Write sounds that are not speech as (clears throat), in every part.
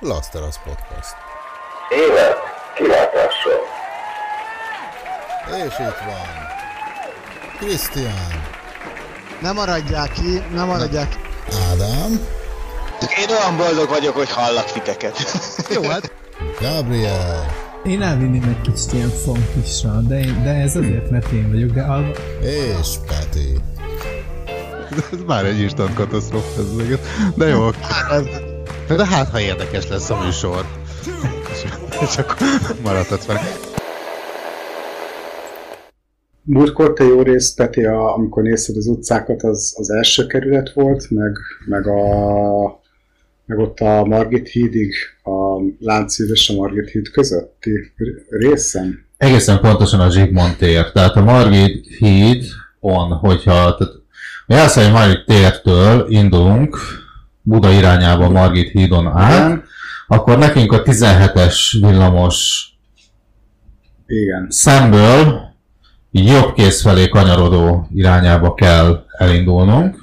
Laszterasz Podcast. Élet kilátással. És itt van. Krisztián. Ne maradják ki, ne maradják ki. Ádám. Én olyan boldog vagyok, hogy hallak titeket. (laughs) Jó, hát Gabriel. Én elvinném egy kicsit ilyen funkisra, de, én, de ez azért, mert én vagyok, de alva... És Peti. Ez (laughs) már egy instant katasztrófa ez meg. De jó. De hát, ha érdekes lesz a műsor. És, és akkor maradhatsz vele. Múltkor te jó részt, Peti, a, amikor nézted az utcákat, az, az első kerület volt, meg, meg, a, meg ott a Margit hídig, a Lánchíd és a Margit híd közötti részen. Egészen pontosan a Zsigmond tér. Tehát a Margit híd on, hogyha tehát a Jászai Margit tértől indulunk Buda irányába Margit hídon Igen. akkor nekünk a 17-es villamos Igen. szemből jobb kéz felé kanyarodó irányába kell elindulnunk.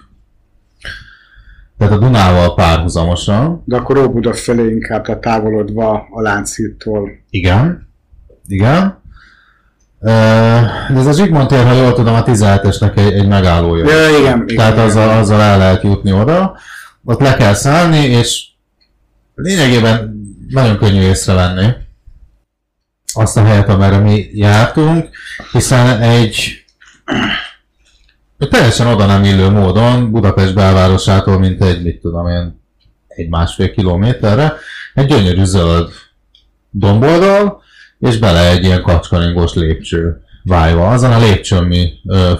Tehát a Dunával párhuzamosan. De akkor Óbuda felé inkább tehát távolodva a Lánchídtól. Igen. Igen. Ez a Zsigmond tér, ha jól tudom, a 17-esnek egy, egy megállója. Ja, igen, igen, Tehát igen. azzal, azzal el lehet jutni oda. Ott le kell szállni, és lényegében nagyon könnyű észrevenni azt a helyet, amerre mi jártunk, hiszen egy, teljesen oda nem illő módon Budapest belvárosától, mint egy, mit tudom én, egy másfél kilométerre, egy gyönyörű zöld domboldal, és bele egy ilyen kacskaringós lépcső vájva. Azon a lépcsőn mi ö,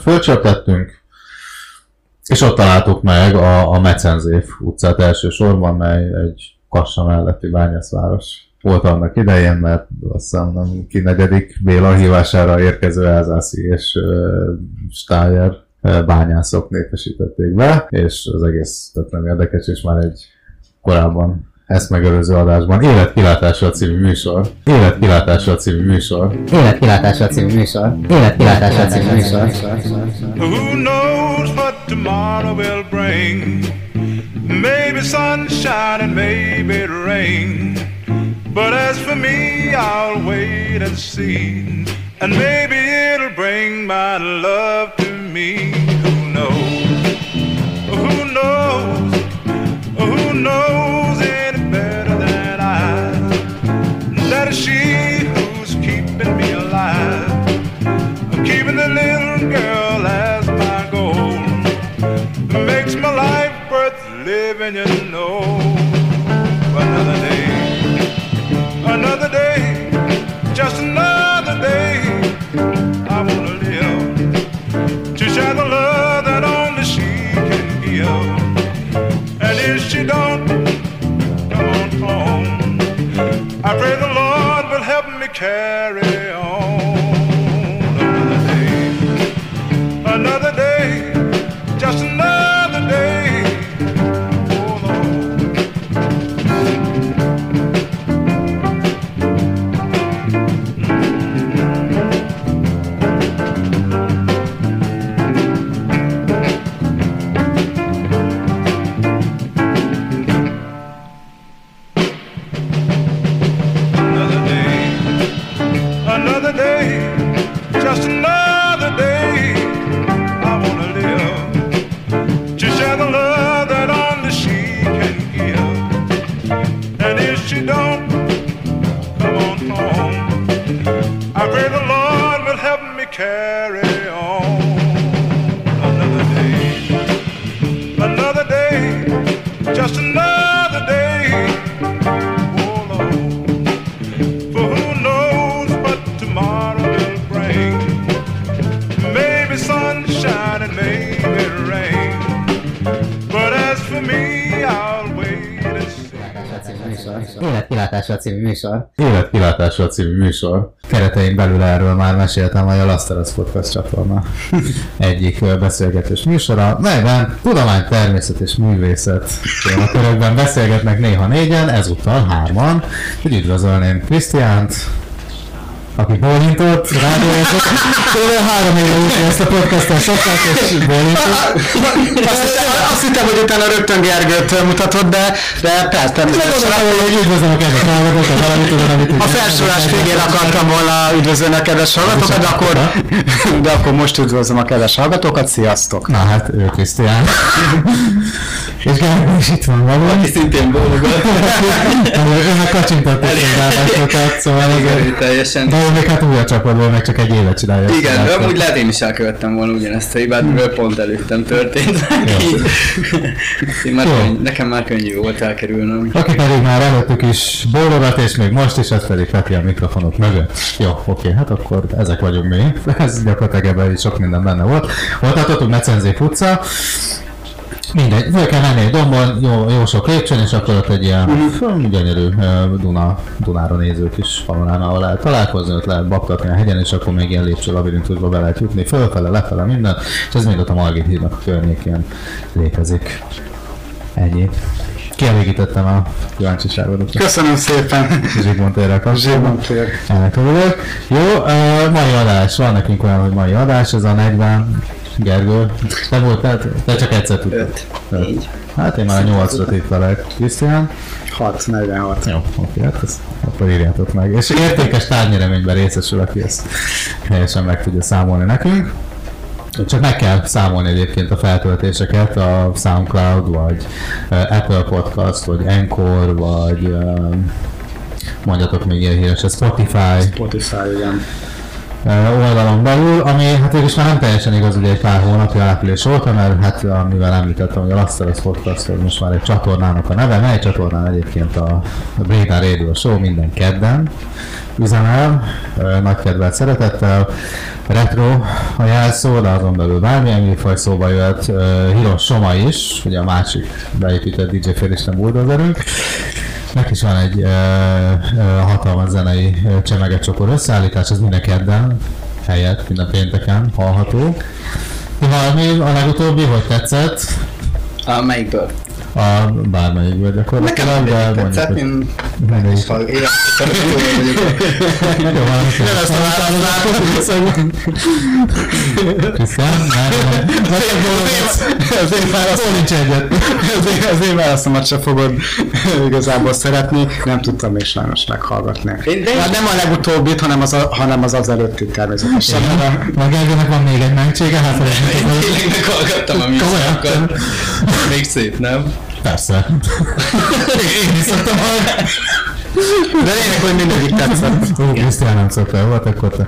és ott találtuk meg a, a Mecenzév utcát elsősorban, mely egy Kassa melletti bányászváros volt annak idején, mert azt hiszem nem ki negyedik Béla hívására érkező elzászi és uh, Stájer ö, bányászok népesítették be, és az egész tök nem érdekes, és már egy korábban ezt megelőző adásban Életkilátása című műsor. Életkilátása című műsor. Életkilátása című műsor. Életkilátása című műsor. Who knows what tomorrow will bring? Maybe sunshine and maybe rain. But as for me, I'll wait and see. And maybe it'll bring my love to me. Who knows? Who knows? Who knows any better than I? That is she who's keeping me alive. Keeping the little girl living, you know. Another day, another day, just another day. I wanna live to share the love that only she can give. And if she don't come on home, I pray the Lord will help me carry című műsor. Életkilátása című műsor. Keretein belül erről már meséltem a Laszterasz Podcast csatorna (laughs) egyik beszélgetős műsora, melyben tudomány, természet és művészet témakörökben beszélgetnek néha négyen, ezúttal hárman. Úgy üdvözölném Krisztiánt, aki bólintott, rádiózott. Tőle három éve úti ezt a podcastot szokták, és bólintott. Azt hittem, hogy utána rögtön Gergőt mutatod, de, de persze, üdvözlöm a kedves hallgatókat, valamit tudom, amit A felsorolás végén akartam volna üdvözölni a kedves hallgatókat, de akkor, de akkor most üdvözlöm a kedves hallgatókat, sziasztok! Na hát, ő Krisztián. És Gábor is itt van valami. Aki szintén bólogat. ő meg kacsintott egy állásokat, szóval Igen, azért... teljesen. De még hát új a csapatból, meg csak egy évet csinálja. ezt a Igen, de amúgy lehet én is elkövettem volna ugyanezt a hibát, mivel pont előttem történt. Én már könny, nekem már könnyű volt elkerülnöm. Aki pedig már előttük is bólogat, és még most is, ez pedig Peti a mikrofonok mögött. Jó, oké, hát akkor ezek vagyunk mi. Ez gyakorlatilag ebben sok minden benne volt. Voltatok, Mecenzé futca. Mindegy, föl kell menni egy dombon, jó, jó sok lépcsőn, és akkor ott egy ilyen uh, gyönyörű Duna, Dunára néző kis falonán, ahol lehet találkozni, ott lehet baktatni a hegyen, és akkor még ilyen lépcső labirintusba be lehet jutni, fölfele, lefele, minden, és ez mind ott a Margit hídnak környékén létezik. Ennyi. Kielégítettem a kíváncsiságodat. Köszönöm szépen! Zsigmond térrel kapcsolatban. Zsigmond tér. Ennek örülök. Jó, uh, mai adás, van nekünk olyan, hogy mai adás, ez a 40. Gergő, te volt, te, csak egyszer tudtad. Így. Hát én már a 8-ra itt velek. Krisztián? 6, 46. Jó, oké, hát ezt akkor írjátok meg. És értékes tárgynyereményben részesül, aki ezt helyesen meg tudja számolni nekünk. Csak meg kell számolni egyébként a feltöltéseket, a SoundCloud, vagy Apple Podcast, vagy Encore, vagy mondjatok még ilyen híres, Spotify, Spotify, igen. Oldalon belül, ami hát végülis már nem teljesen igaz, ugye egy pár hónapja április óta, mert hát amivel említettem, hogy a Laszteres Podcast az most már egy csatornának a neve, mely csatornán egyébként a Brigán Radio Show minden kedden üzemel, nagy kedvelt szeretettel, retro a jelszó, de azon belül bármilyen műfaj szóba jöhet, Hiros Soma is, ugye a másik beépített DJ Félisten bulldozerünk, Neki is van egy uh, uh, hatalmas zenei csemege csokor összeállítás, ez minden kedden, helyett, minden pénteken hallható. Valami a legutóbbi, hogy tetszett? A melyikből? A bármelyikből gyakorlatilag, Nekem de mondjuk, én mindegyik. is hallgatom. Én (laughs) Nem ezt a Krisztián? Nem, nem. Az én választom, Nincs egyet. az én, válaszomat se fogod igazából szeretni, nem tudtam még sajnos meghallgatni. Én- de én- Hát nem a legutóbbit, hanem az, a, hanem az az előtti természetesen. Meg Gergőnek van még egy mentsége, hát Én tényleg meghallgattam a műsorokat. Még szép, nem? Persze. Én is szoktam hallgatni. De lényeg, hogy mindegyik tetszett. Ó, Krisztián nem szokta, volt akkor te.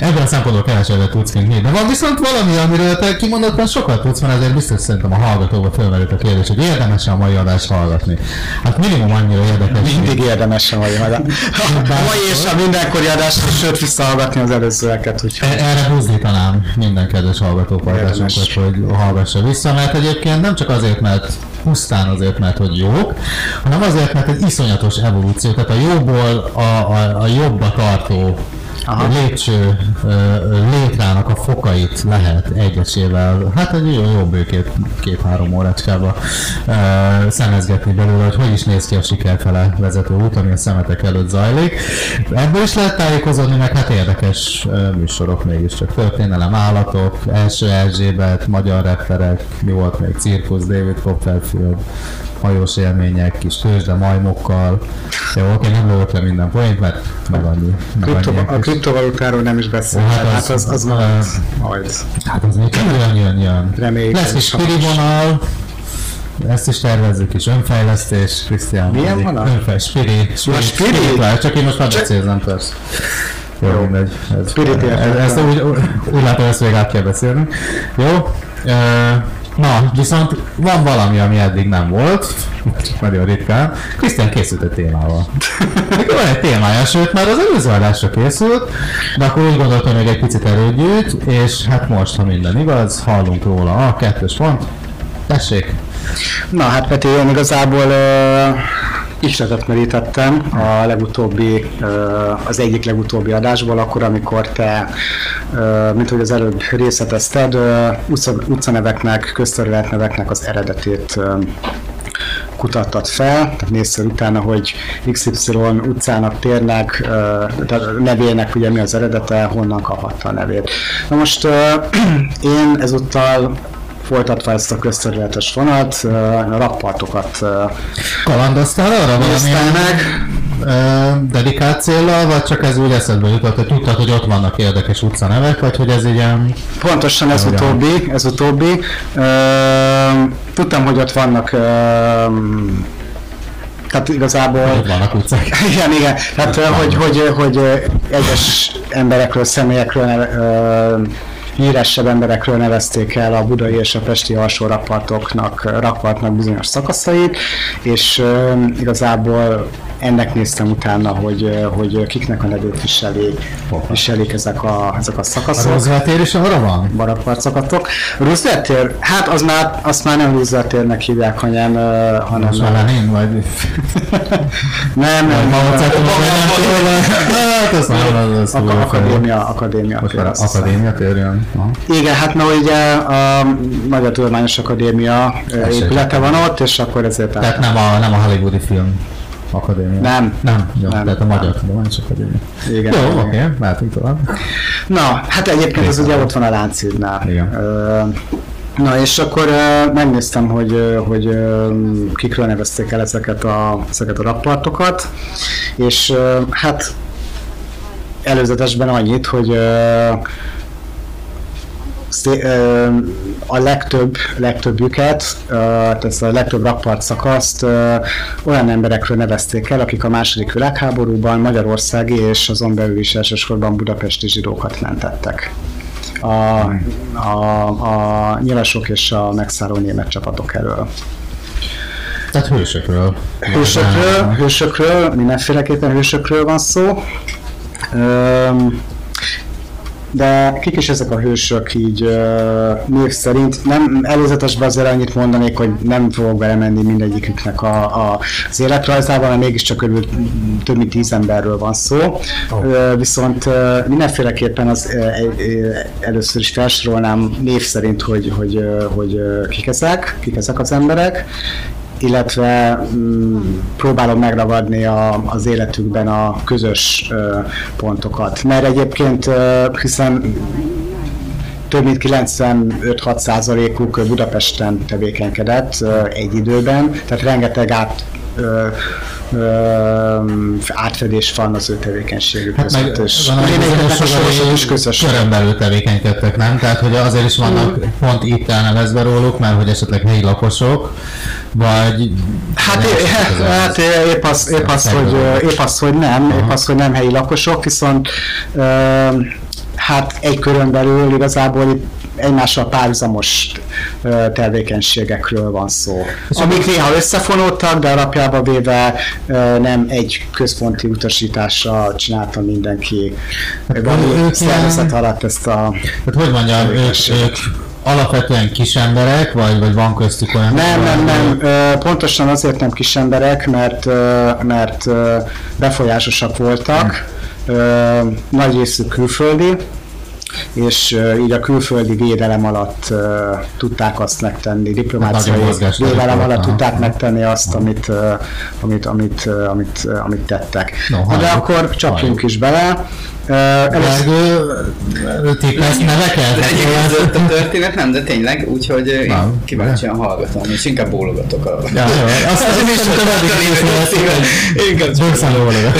Ebben a szempontból kevesebbet tudsz, mint mi. De van viszont valami, amiről te kimondottan sokat tudsz, mert ezért biztos szerintem a hallgatóba fölmerült a kérdés, hogy érdemes a mai adást hallgatni. Hát minimum annyira érdekes. Mindig érdemes a mai adás. A mai és a mindenkori adást, sőt visszahallgatni az előzőeket, úgyhogy... E- Erre buzdítanám minden kedves hallgatópajtásunkat, Érdemes. hogy hallgassa vissza, mert egyébként nem csak azért, mert pusztán azért, mert hogy jók, hanem azért, mert egy iszonyatos evolúció, tehát a jóból a, a, a jobbba tartó Aha. lépcső ö, ö, létrának a fokait lehet egyesével, hát egy jó, jó bőkét két-három órácskába szemezgetni belőle, hogy hogy is néz ki a sikerfele vezető út, ami a szemetek előtt zajlik. Ebből is lehet tájékozódni, meg hát érdekes ö, műsorok mégiscsak. Történelem állatok, első Erzsébet, magyar rapperek, mi volt még, cirkusz, David Copperfield, hajós élmények, kis tőzsde majmokkal. Jó, oké, nem lövök le minden poént, mert meg annyi. Meg Kripto, annyi a kriptovalutáról nem is beszél. Ó, hát az- Hát az, az ö, majd. Hát az még jön, jön, jön. Reméljük, Lesz is spiri ezt is tervezzük is, önfejlesztés, Krisztián. Milyen mindig. vonal? Önfej, spiri, spiri, spiri? spiri? Csak én most már becézem persze. Jó, Jó. mindegy. Ez, ez, ezt úgy, úgy látom, ezt még át kell beszélni. Jó. Na, viszont van valami, ami eddig nem volt, csak nagyon ritkán. Krisztián készült egy témával. Neki van egy témája, sőt már az előző adásra készült, de akkor úgy gondoltam, hogy egy picit erőgyűjt, és hát most, ha minden igaz, hallunk róla. A kettős pont. Tessék! Na hát Peti, én igazából uh, isletet merítettem a legutóbbi, az egyik legutóbbi adásból, akkor, amikor te, mint hogy az előbb részletezted, utca, utcaneveknek, közterületneveknek az eredetét kutattad fel, tehát nézz utána, hogy XY utcának, térnek, nevének ugye mi az eredete, honnan kaphatta a nevét. Na most én ezúttal folytatva ezt a közterületes vonat, a rakpartokat ö, Kalandoztál arra valamilyen meg, dedikált céllal, vagy csak ez úgy eszedbe jutott, hogy tudtad, hogy ott vannak érdekes utcanevek, vagy hogy ez egy ilyen... Pontosan ez utóbbi, ez utóbbi. Tudtam, hogy ott vannak tehát igazából... Ott vannak utcák. (laughs) Igen, igen. Tehát, ö, hogy, hogy, hogy ö, egyes emberekről, személyekről, híresebb emberekről nevezték el a budai és a pesti alsó rakpartoknak, rakpartnak bizonyos szakaszait, és igazából ennek néztem utána, hogy, hogy kiknek a nevét viseli, viselik ezek a, ezek a A szakaszok Roosevelt tér is arra van? barakparcakatok. Roosevelt tér, hát az már, azt már nem Roosevelt térnek hívják, hanem, hanem Most már Lenin, vagy... (laughs) nem, nem, nem, nem Hát nem, fel. akadémia, akadémia. Tér, akadémia tér. Igen, hát na ugye a Magyar Tudományos Akadémia épülete van ott, és akkor ezért Tehát nem a, nem a hollywoodi film akadémia. Nem. Nem, jó, Nem, tehát a nem. Magyar Tudományos Akadémia. Igen, Jó, igen. oké, mehetünk tovább. Na, hát egyébként ez ugye ott van a Lánchídnál. Igen. Ö, Na és akkor ö, megnéztem, hogy, hogy ö, kikről nevezték el ezeket a, ezeket a rappartokat, és hát előzetesben annyit, hogy a legtöbb, legtöbbüket, tehát a legtöbb rappart szakaszt olyan emberekről nevezték el, akik a második világháborúban magyarországi és azon belül is elsősorban budapesti zsidókat mentettek. A, a, a nyilasok és a megszálló német csapatok elől. Tehát hősökről. Hősökről, hősökről, mindenféleképpen hősökről van szó. Öm, de kik is ezek a hősök így ö, név szerint? Nem előzetesben azért annyit mondanék, hogy nem fogok belemenni mindegyiküknek a, a, az életrajzában, mert mégiscsak körül több mint tíz emberről van szó. Ö, viszont ö, mindenféleképpen az ö, ö, először is felsorolnám név szerint, hogy, hogy, ö, hogy ö, kik ezek, kik ezek az emberek, illetve mm, próbálom megragadni a, az életükben a közös pontokat. Mert egyébként, hiszen több mint 95-6 százalékuk Budapesten tevékenykedett egy időben, tehát rengeteg át, ö, ö, átfedés van az ő tevékenységük Hát között. és van, sokai közös. körön belül tevékenykedtek, nem? Tehát, hogy azért is vannak pont itt elnevezve róluk, mert hogy esetleg helyi lakosok, vagy... Hát, é, az- hát é- épp az, épp, az, hogy, épp az, hogy nem, épp az, hogy nem helyi lakosok, viszont ö, hát egy körön belül igazából egymással párhuzamos tevékenységekről van szó. Amik néha összefonódtak, de alapjában véve nem egy központi utasításra csinálta mindenki. Valami ilyen- szervezet alatt ezt a Tehát hogy mondjam, ők, ők alapvetően kis emberek, vagy, vagy van köztük olyan... Nem, nem, nem. Ö, Pontosan azért nem kis emberek, mert, ö, mert ö, befolyásosak voltak, Ö, nagy részük külföldi, és ö, így a külföldi védelem alatt ö, tudták azt megtenni, diplomáciai védelem alatt aha. tudták megtenni azt, amit, ö, amit, amit, ö, amit, ö, amit tettek. No, De akkor csapjunk halljuk. is bele. Gergő, tippelsz neveket? Ez a történet nem, de tényleg, úgyhogy én Nem. kíváncsian hallgatom, és inkább bólogatok a... Ja, jó, azt azt is tudom, addig Inkább Bőkszálóvalóra.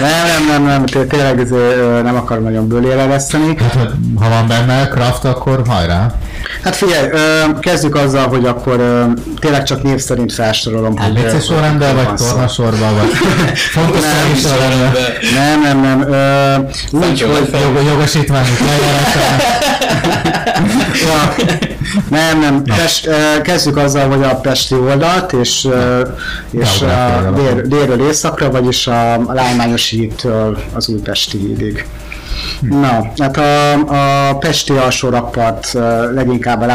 nem, nem, nem, nem, té- tényleg nem akarom nagyon bőlére veszteni. Hát, ha van benne craft, akkor hajrá. Hát figyelj, ö, kezdjük azzal, hogy akkor ö, tényleg csak név szerint felsorolom. ABC ö, sorrendben, vagy tornasorban, vagy (laughs) fontossági sorrendben. Nem, nem, nem. Ö, úgy, hogy... Jog, jogosítványok. Ja, nem, nem. Pest, ö, kezdjük azzal, hogy a Pesti oldalt, és, ö, és a dél, délről északra, vagyis a, Lájmányos hídtől az Újpesti hídig. Na, hát a, a Pesti alsó rakpart leginkább a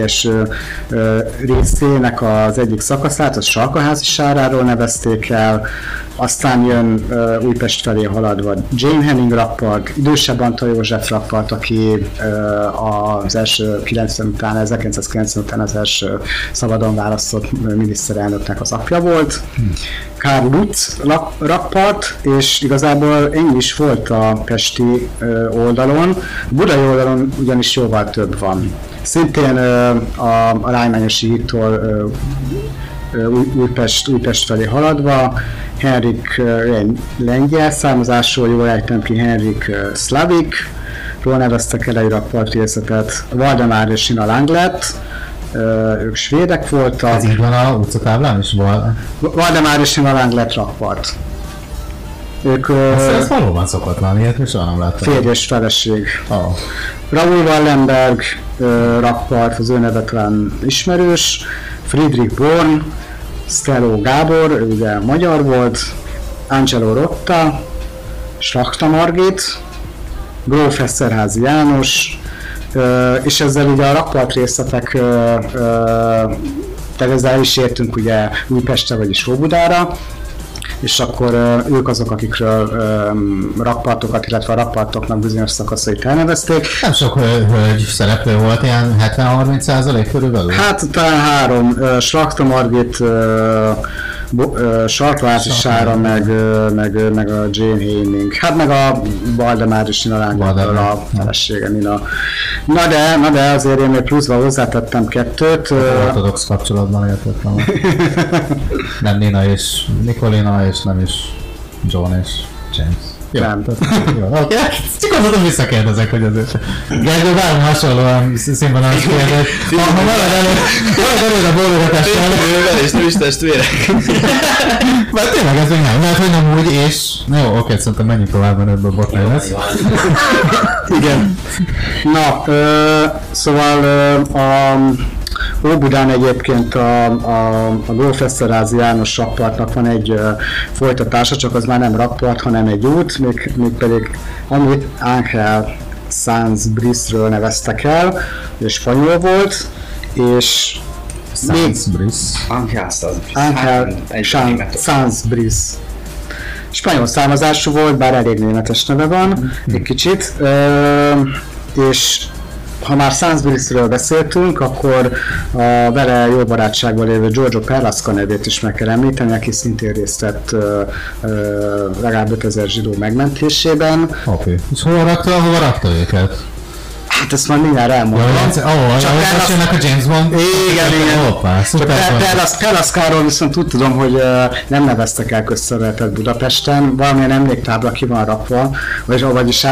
eső ö, részének az egyik szakaszát, az Salkaházi sáráról nevezték el, aztán jön uh, Újpest felé haladva Jane Henning rappart, idősebb Antal József rappart, aki uh, az első 90 után, 1990 után az első szabadon választott miniszterelnöknek az apja volt. Karl Lutz rappart, és igazából ennyi is volt a pesti ö, oldalon. Budai oldalon ugyanis jóval több van. Szintén ö, a, a Lájmányosi hittól ö, Új- Újpest, Újpest felé haladva, Henrik lengyel származású, jól ejtem ki, Henrik Slavik, ról neveztek el egy rappartérzetet, Valdemár és Sina Langlet, ők svédek voltak. Ez így van a utcatáblán is? Val- Valdemár és Sina Langlet rappart. Ők Ez, ez valóban szokatlan, ilyet még soha nem láttam. férj és feleség. Oh. Raúl Wallenberg ö, rappart, az ő neve talán ismerős, Friedrich Born, Stelo Gábor, ő ugye magyar volt, Angelo Rotta, Slachta Margit, Gróf Eszterházi János, és ezzel ugye a rappart részletek, tehát ezzel el is értünk ugye Újpestre, vagyis Óbudára, és akkor ők azok, akikről ö, rappartokat, illetve a rappartoknak bizonyos szakaszait elnevezték. Nem sok hö- hölgy szereplő volt, ilyen 70-30 százalék körülbelül? Hát talán három, Slakta Margit, ö, Bo- ö, Sarkváci Sára, meg, meg, meg a Jane Haining. Hát meg a Valdemár és Nina Lángból a felesége Nina. Na de, na de azért én még pluszba hozzátettem kettőt. ö, Ortodox kapcsolatban értett nem. (laughs) nem Nina és Nikolina, és nem is John és James. Jó, Nem. tehát- jó, oké, csak azon visszakérdezek, hogy azért. Gergő bármi hasonlóan színvonal kérdez. Ha, ha marad elő, marad elő a bólogatással. Ővel és nem is testvérek. (laughs) Mert tényleg ez még nem, lehet, hogy nem úgy, és... Na jó, oké, szerintem menjünk tovább, mert ebből botrány lesz. (laughs) Igen. Na, ö, szóval ö, a Óbudán egyébként a, a, a Gróf Eszterházi János rappartnak van egy ö, folytatása, csak az már nem rappart, hanem egy út, még, még pedig amit Ángel Sanz Brisről neveztek el, és spanyol volt, és még Brice. Angel Sanz. Ángel Sanz Bris. Spanyol származású volt, bár elég németes neve van, egy kicsit. Ö, és ha már Sanzbury-ről beszéltünk, akkor a vele jó barátságban lévő Giorgio Perlasca nevét is meg kell említeni, aki szintén részt vett ö, ö, legalább 5000 zsidó megmentésében. Oké. És hova rakta, hova rakta őket? Hát ezt már mindjárt elmondom. Jó, ez- ó, mesélnek a James Bond. Igen, igen. Hoppá, Csak szuper. Perlasz- Perlaszkáról viszont úgy tudom, hogy nem neveztek el közszervezetet Budapesten, valamilyen emléktábla ki van rakva, vagy, vagyis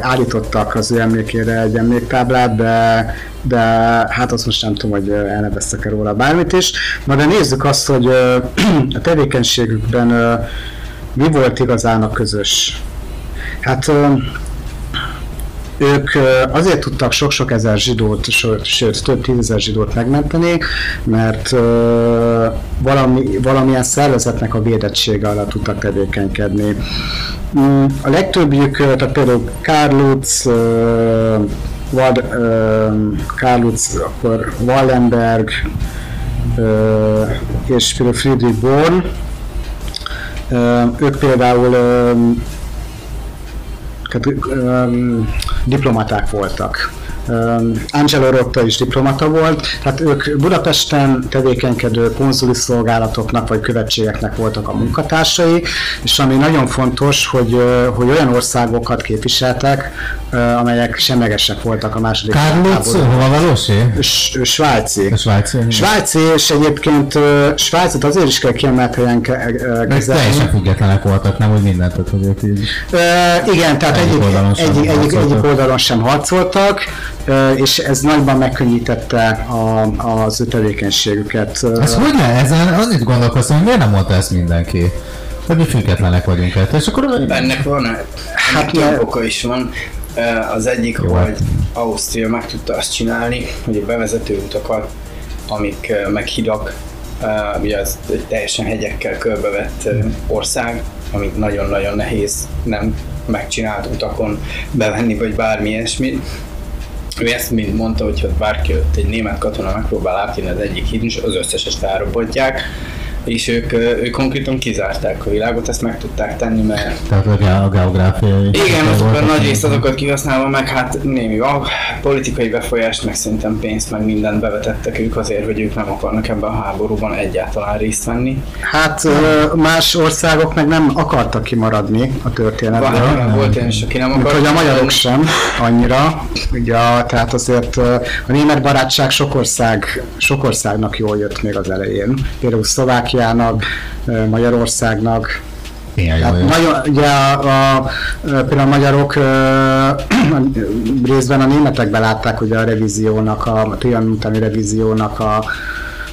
állítottak az ő emlékére egy emléktáblát, de, de hát azt most nem tudom, hogy ö, elneveztek el róla bármit is. Na de nézzük azt, hogy (clears throat) a tevékenységükben mi volt igazán a közös. Hát ők azért tudtak sok-sok ezer zsidót, sőt, több tízezer zsidót megmenteni, mert valami, valamilyen szervezetnek a védettsége alatt tudtak tevékenykedni. Mm, A legtöbbjük, tehát például ö, Karl Lutz, akkor Wallenberg, és például Friedrich Born, ők például diplomaták voltak. Angelo Rotta is diplomata volt, tehát ők Budapesten tevékenykedő konzuli szolgálatoknak vagy követségeknek voltak a munkatársai, és ami nagyon fontos, hogy, hogy olyan országokat képviseltek, amelyek semlegesek voltak a második Lutz, hova valósi? Svájci. Svájci. Svájci, és egyébként Svájcot azért is kell kiemelt helyen kezelni. teljesen függetlenek voltak, nem úgy mindent, tehát hogy így... Igen, tehát Egyik egyik, oldalon egyik, sem egyik, oldalon sem harcoltak, és ez nagyban megkönnyítette a, az ő tevékenységüket. Ez hogy ne? Ezen annyit gondolkoztam, hogy miért nem mondta ezt mindenki? Hogy mi függetlenek vagyunk ettől, és akkor... Ennek van, hát Hát több oka is van. Az egyik, Jó, hogy hát. Ausztria meg tudta azt csinálni, hogy a bevezető utakat, amik ö, meg hidak, ö, ugye az egy teljesen hegyekkel körbevett ország, amit nagyon-nagyon nehéz nem megcsinált utakon bevenni, vagy bármi ilyesmi. Ő ezt mind mondta, hogy ha bárki ott egy német katona megpróbál átjönni az egyik hídon, és az összeset felrobbantják. És ők, ők konkrétan kizárták a világot, ezt meg tudták tenni, mert Tehát a, ge- a geográfiai... igen, azokat nagy részt azokat kihasználva, meg hát némi a politikai befolyást, meg szerintem pénzt, meg mindent bevetettek ők azért, hogy ők nem akarnak ebben a háborúban egyáltalán részt venni. Hát más országok meg nem akartak kimaradni a történetből. Van, volt olyan is, aki nem akart. hogy a magyarok sem annyira. Ugye, tehát azért a német barátság sok, ország, sok országnak jól jött még az elején. Például Szlovákiának, Magyarországnak, Milyen Hát jó. nagyon, ugye a, a, például a magyarok ö, (clears throat) részben a németek belátták ugye a revíziónak, a Trianon utáni revíziónak a,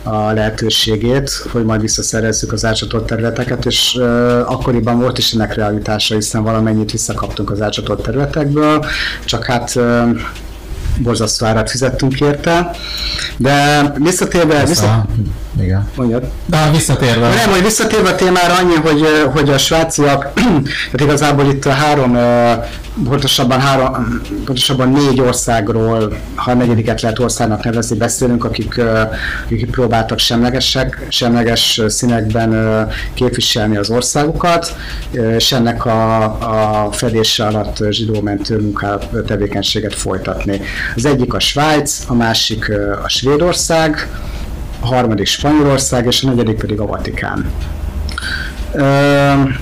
a lehetőségét, hogy majd visszaszerezzük az átsatott területeket, és ö, akkoriban volt is ennek realitása, hiszen valamennyit visszakaptunk az átsatott területekből, csak hát ö, borzasztó árat fizettünk érte, de visszatérve, vissza, Vissza, igen. mondjad. De visszatérve... Nem, hogy visszatérve a témára annyi, hogy, hogy a svájciak, (clears throat) tehát igazából itt a három, pontosabban, három, pontosabban négy országról, ha a negyediket lehet országnak nevezni, beszélünk, akik, akik próbáltak semlegesek, semleges színekben képviselni az országukat, és ennek a, a fedése alatt ö, zsidómentő munká tevékenységet folytatni. Az egyik a Svájc, a másik a Svédország, a harmadik Spanyolország, és a negyedik pedig a Vatikán.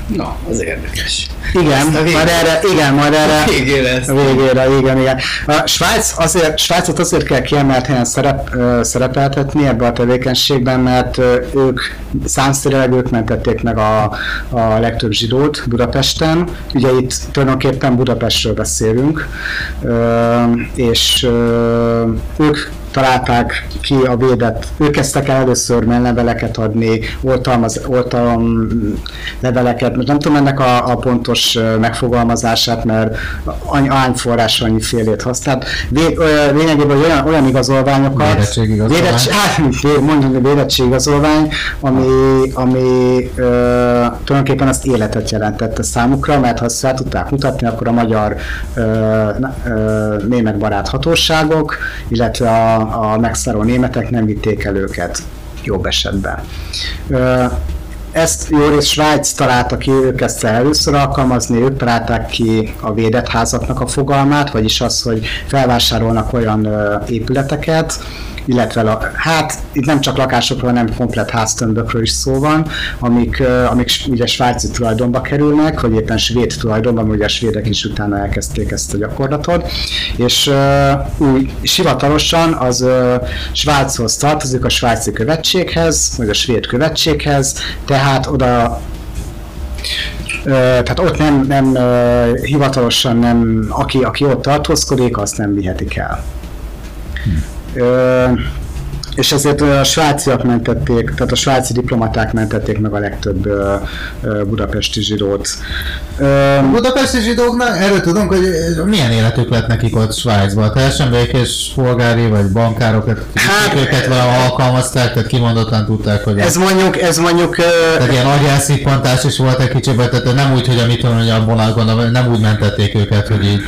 Na, az érdekes. igen, majd erre, igen, majd erre Végére ezt. végére, igen, igen. A Svájc azért, Svájcot azért kell kiemelt helyen szerep, szerepeltetni ebbe a tevékenységben, mert ők számszerűleg ők mentették meg a, a legtöbb zsidót Budapesten. Ugye itt tulajdonképpen Budapestről beszélünk, és ők találták ki a védett, ők kezdtek el először menleveleket adni, oltalmaz, oltalom leveleket, most nem tudom ennek a, a pontos megfogalmazását, mert any, forrás annyi félét használt. Vé, lényegében olyan, olyan igazolványokat, Védettségigazolvány. Védettség, hát, mondjuk, védettségigazolvány, ami, ami ö, tulajdonképpen azt életet jelentette számukra, mert ha ezt fel tudták mutatni, akkor a magyar ö, ö, német barát hatóságok, illetve a, a megszálló németek nem vitték el őket jobb esetben. Ezt jó rész Svájc találta ki, ők ezt először alkalmazni, ők találták ki a védett házaknak a fogalmát, vagyis az, hogy felvásárolnak olyan épületeket, illetve la, hát itt nem csak lakásokról, hanem komplet háztömbökről is szó van, amik, amik ugye svájci tulajdonba kerülnek, vagy éppen svéd tulajdonban, ugye a svédek is utána elkezdték ezt a gyakorlatot, és úgy hivatalosan az Svájchoz tartozik, a svájci követséghez, vagy a svéd követséghez, tehát oda tehát ott nem, nem hivatalosan nem, aki, aki ott tartózkodik, azt nem vihetik el. Ö, és ezért a svájciak mentették, tehát a svájci diplomaták mentették meg a legtöbb ö, ö, budapesti zsidót. Ö, A budapesti zsidóknak, erről tudunk, hogy milyen életük lett nekik ott Svájcban. Teljesen békés polgári vagy bankárokat, hát, őket valahol alkalmazták, tehát kimondottan tudták, hogy ez mondjuk, ez mondjuk, tehát ilyen agyelszippantás is volt egy kicsiben, tehát nem úgy, hogy amit tudom, hogy a vonat, gondolom, nem úgy mentették őket, hogy így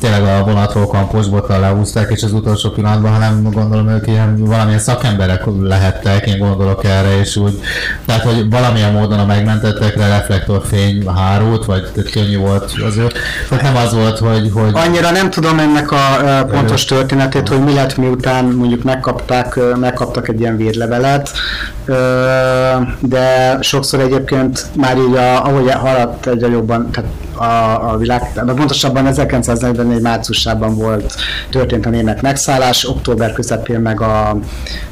tényleg a vonatról kamposbottal lehúzták, és az utolsó pillanatban, hanem gondolom ők ilyen valamilyen szakemberek lehettek, én gondolok erre, és úgy, tehát hogy valamilyen módon a megmentettekre reflektorfény hárult, vagy tehát könnyű volt az ő, tehát nem az volt, hogy, hogy Annyira nem tudom ennek a pontos történetét, hogy mi lett miután mondjuk megkapták, ö, megkaptak egy ilyen védlevelet, de sokszor egyébként már így, a, ahogy haladt egyre jobban, tehát a, a világ, de pontosabban 1944 márciusában volt, történt a német megszállás, október közepén meg a,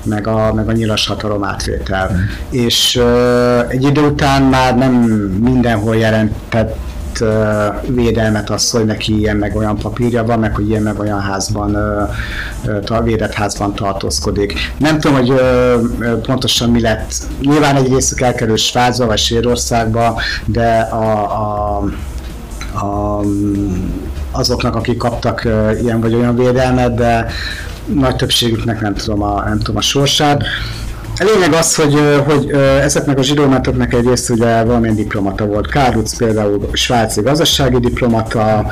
meg a, meg a nyilas hatalom átvétel. És ö, egy idő után már nem mindenhol jelentett ö, védelmet az, hogy neki ilyen meg olyan papírja van, meg hogy ilyen meg olyan házban, védett házban tartózkodik. Nem tudom, hogy pontosan mi lett. Nyilván egy részük elkerül Svájcba vagy Svédországba, de a, a, a, azoknak, akik kaptak ilyen vagy olyan védelmet, de nagy többségüknek nem tudom a, nem tudom a sorsát. A lényeg az, hogy, hogy ezeknek a zsidómetoknak egy része ugye valamilyen diplomata volt. Kárluc például svájci gazdasági diplomata,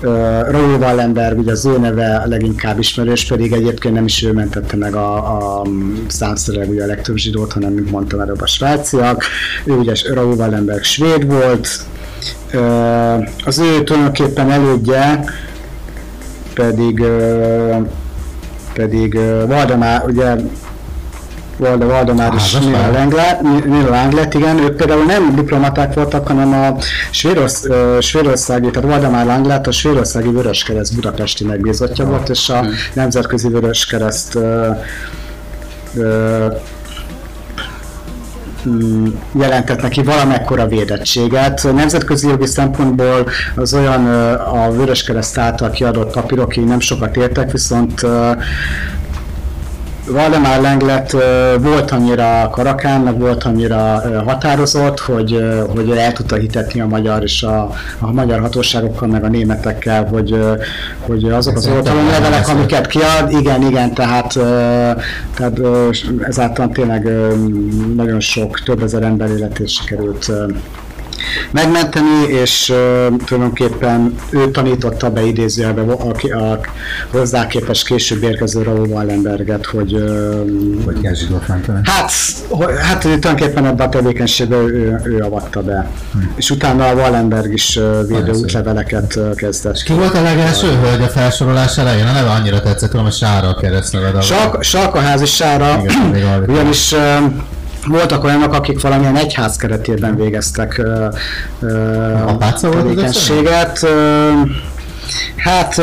Ö, Raoul Wallenberg, ugye az ő neve a leginkább ismerős, pedig egyébként nem is ő mentette meg a, a számszerűleg ugye a legtöbb zsidót, hanem, mint mondtam előbb, a svájciak. Ő ugye Raoul Wallenberg svéd volt, az ő tulajdonképpen elődje pedig pedig Valdemár, ugye Valde Valdemár és Nina Langlet, igen, ők például nem diplomaták voltak, hanem a Svédorsz, ö, svédországi, tehát Valdemár Langlet a svédországi Vöröskereszt budapesti megbízottja volt, és a Nemzetközi Vöröskereszt ö, ö, mm, jelentett neki valamekkora védettséget. Nemzetközi jogi szempontból az olyan a Vöröskereszt által kiadott papírok, akik nem sokat értek, viszont Valdemár Lenglet volt annyira karakán, meg volt annyira határozott, hogy, hogy el tudta hitetni a magyar és a, a magyar hatóságokkal, meg a németekkel, hogy, hogy azok az Ezért oltalomlevelek, beszélt. amiket kiad, igen, igen, tehát, tehát ezáltal tényleg nagyon sok, több ezer ember életét sikerült megmenteni, és uh, tulajdonképpen ő tanította be idézőjelbe a, a, a hozzá képes később érkező Raoul Wallenberget, hogy uh, Hogy kell zsidót menteni. Hát, hát tulajdonképpen ebbe a tevékenységbe ő, ő avatta be. És utána a Wallenberg is uh, védő Nagyon szép. útleveleket uh, kezdett. Ki volt a legelső hölgy a felsorolás elején? A neve annyira tetszett, tudom, hogy Sára a keresztneved. Sark, Sarkaházi Sára, Igen, ugyanis uh, voltak olyanok, akik valamilyen egyház keretében végeztek az tevékenységet. Hát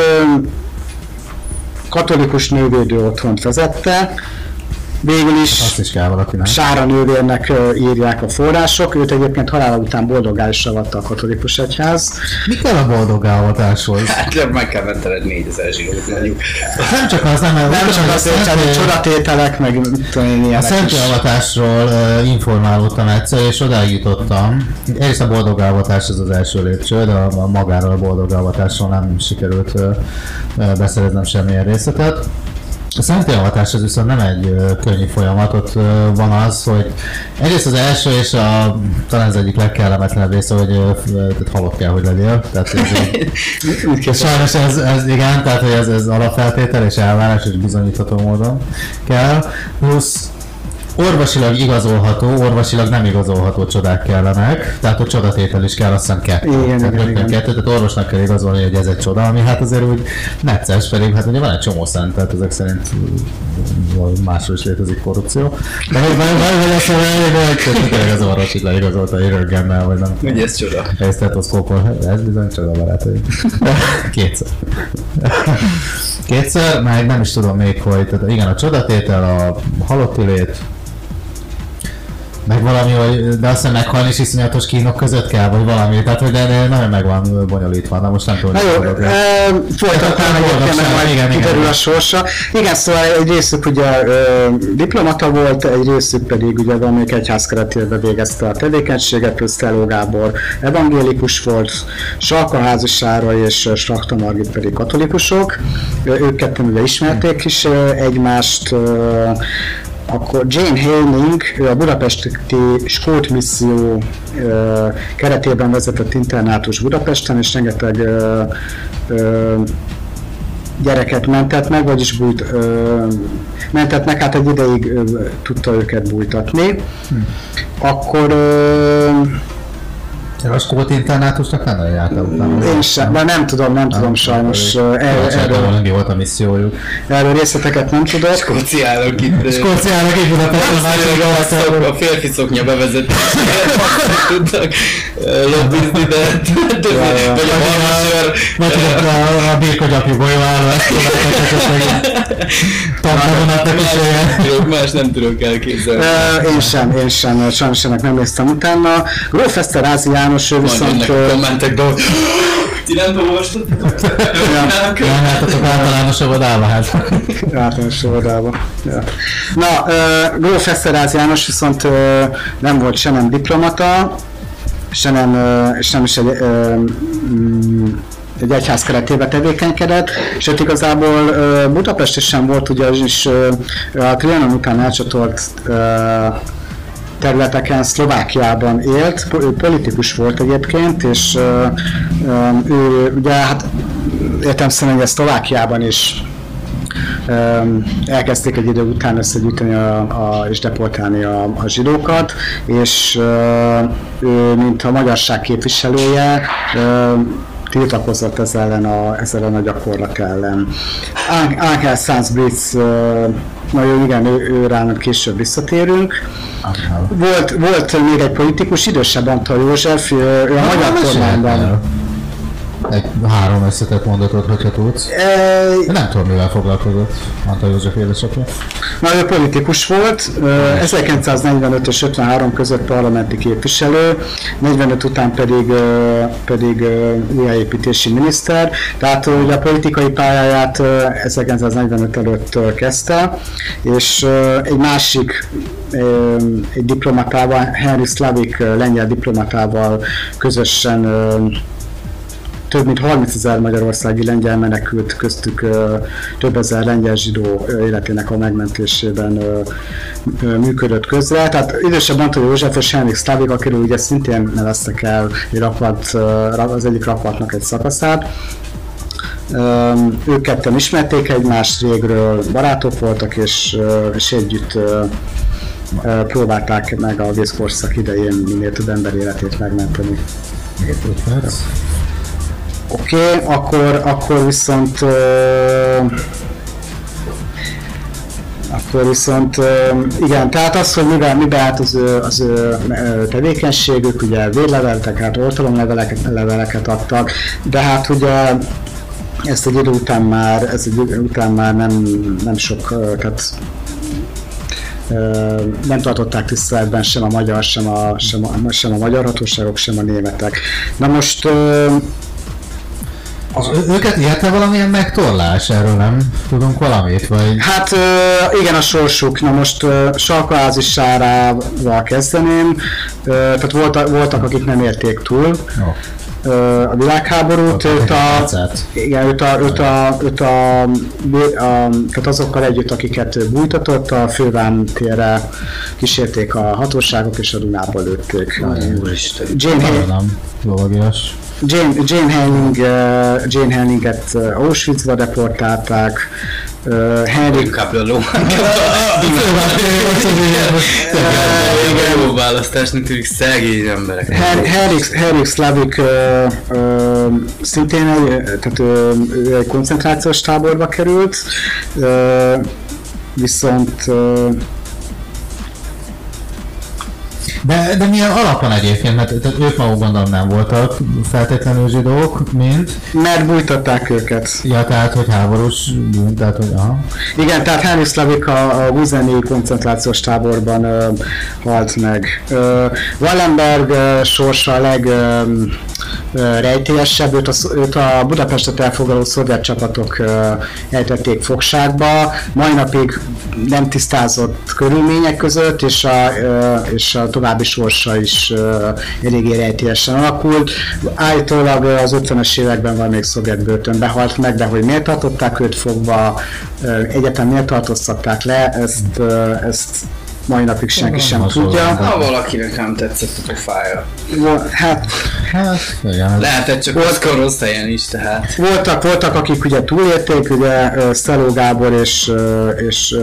katolikus nővédő otthont vezette, végül is Azt is kell. Sára nővérnek írják a források, őt egyébként halála után boldoggá is avatta a katolikus egyház. Mi kell a boldog állatáshoz? Hát meg kell mentened 4000 zsidót mondjuk. Nem csak az, nem, Nem csak hogy azért, a hogy szent- csodatételek, meg mit tudom én, A szentőavatásról uh, informálódtam egyszer, és odáig jutottam. Egyrészt a boldogálvatás az az első lépcső, de a, a magáról a boldogálvatásról nem sikerült uh, beszereznem semmilyen részletet. A szentélyavatás az viszont nem egy könnyű folyamat, ott ö, van az, hogy egyrészt az első és a, talán az egyik legkellemetlenebb része, hogy tehát halott kell, hogy legyél. Tehát ez, (laughs) sajnos ez, ez igen, tehát hogy ez, ez alapfeltétel és elvárás és bizonyítható módon kell. Plusz orvosilag igazolható, orvosilag nem igazolható csodák kellenek, tehát a csodatétel is kell, azt hiszem kettő. Igen, tehát igen, igen. kettő, tehát orvosnak kell igazolni, hogy ez egy csoda, ami hát azért úgy necces, pedig hát ugye van egy csomó szent, tehát ezek szerint máshol is létezik korrupció. De hogy vagy, vagy, vagy azt mondja, hogy tényleg az orvos itt leigazolta egy röggennel, vagy nem. Ugye ez csoda. Egy stetoszkópon, ez bizony csoda barátaim. Kétszer. Kétszer, meg nem is tudom még, hogy tehát igen, a csodatétel, a halott lét, meg valami, hogy, de azt hiszem meghalni is iszonyatos kínok között kell, vagy valami, tehát hogy de, de nagyon meg van bonyolítva, na most nem tudom, Na jó, folytatnám egyébként, meg majd igen, kiderül igen. a sorsa. Igen, szóval egy részük ugye ö, diplomata volt, egy részük pedig ugye valamelyik egyház keretében végezte a tevékenységet, Közteló Gábor evangélikus volt, Salkaházi Sára és Slachta Margit pedig katolikusok. Ők ketten ugye ismerték is egymást, akkor Jane Hailing, ő a budapesti Skót misszió ö, keretében vezetett internátus Budapesten, és rengeteg ö, ö, gyereket mentett meg, vagyis bújt, ö, mentett meg, hát egy ideig ö, tudta őket bújtatni. Akkor ö, A skót internátusnak nem nagyon jártam utána. én sem, de nem tudom, nem tudom sajnos, erről, volt a missziójuk. erről részleteket nem tudok. Skóciának itt... Skóciának így Budapesten országban. a férfi szoknya bevezetésére (laughs) tudtak ö, lobbizni, de vagy a barmasőr, Vagy a, birkogyapjú golyóálló, ezt Tantagonatnak is más nem tudok elképzelni. Én sem, én sem, sajnos ennek nem néztem utána. Gróf Eszterázi János, ő Majd viszont... jönnek ö, a kommentek, de (laughs) ti nem olvastatok? (laughs) Nem láttatok általánosabb odába, hát. általános óvodába. Ja. Na, uh, Gróf Eszteráz János viszont uh, nem volt se nem diplomata, se nem, uh, és nem is egy, uh, mm, egy egyház keretében tevékenykedett, sőt igazából uh, Budapest is sem volt, ugyanis uh, a Trianon után elcsatolt uh, területeken Szlovákiában élt, ő politikus volt egyébként, és ő ugye hát értelmszerűen ez Szlovákiában is elkezdték egy idő után összegyűjteni a, a, és deportálni a, a zsidókat, és ő, mint a magyarság képviselője, tiltakozott ez ellen a, ez ellen a gyakorlat ellen. Án- Ángel Sanz Blitz, ö, nagyon igen, ő, ő rá később visszatérünk. Volt, volt még egy politikus, idősebb Antal József, ő a magyar kormányban. Egy három összetett mondatot, hogyha tudsz. E, Nem tudom, mivel foglalkozott Antal József édesapja. Na, ő politikus volt, ö, 1945 és 53 között parlamenti képviselő, 45 után pedig, pedig újjáépítési miniszter, tehát ugye a politikai pályáját ö, 1945 előtt kezdte, és egy másik egy diplomatával, Henry Slavik lengyel diplomatával közösen több mint 30 ezer magyarországi lengyel menekült, köztük több ezer lengyel zsidó életének a megmentésében működött közre. Tehát idősebb Antal József és Henrik Slavik, akiről ugye szintén neveztek el egy rapat, ö, az egyik rapatnak egy szakaszát. Ők ketten ismerték egymást régről, barátok voltak, és, és együtt próbálták meg a vészkorszak idején minél több ember életét megmenteni. Egy. Oké, okay, akkor, akkor viszont uh, akkor viszont uh, igen, tehát az, hogy mivel, mivel állt az ő, az ő tevékenységük, ugye vérleveleket, oltalomleveleket leveleket adtak, de hát ugye ezt egy idő után már, ez egy idő után már nem, nem sok, ö, tehát ö, nem tartották tiszteletben sem a magyar, sem a, sem a, sem a magyar hatóságok, sem a németek. Na most Az, ő- őket érte valamilyen megtorlás? Erről nem tudunk valamit? Vagy... Hát ö, igen, a sorsuk. Na most ö, Salkaházi Sárával kezdeném. Ö, Tehát voltak, voltak, akik nem érték túl Jó. ö, a világháborút. Őt a, igen, őt a, őt a, őt a, a, tehát azokkal együtt, akiket bújtatott, a főván térre kísérték a hatóságok, és a Dunába lőtték. Jane, Hay-. Jane, Jane Henning, Jane Henninget Auschwitzba deportálták, uh, Henry. (laughs) Igen, jó választásnak tűnik szegény emberek. Henrik, Slavik szintén egy, tehát uh, egy koncentrációs táborba került, uh, viszont uh, De, de milyen alapon egyébként? Mert tehát ők maguk gondolom nem voltak feltétlenül zsidók, mint. mert bújtották őket. Ja, tehát, hogy háborús tehát, hogy aha. Igen, tehát Henrik Slavik a, a Guzeni koncentrációs táborban uh, halt meg. Uh, Wallenberg uh, sorsa a leg uh, rejtélyesebb, őt a, őt a Budapestet elfoglaló szovjet csapatok ejtették fogságba, mai napig nem tisztázott körülmények között, és a, és a további sorsa is eléggé rejtélyesen alakult. Állítólag az 50-es években van még szovjet börtönbe halt meg, de hogy miért tartották őt fogva, egyetem miért tartóztatták le, ezt, ezt mai napig senki sem Hasonló. tudja. Ha valakinek nem tetszett a pofája. Hát Hát, igen. Lehetett csak ott rossz helyen is, tehát. voltak, voltak, akik ugye túlélték, ugye Szeló Gábor és, és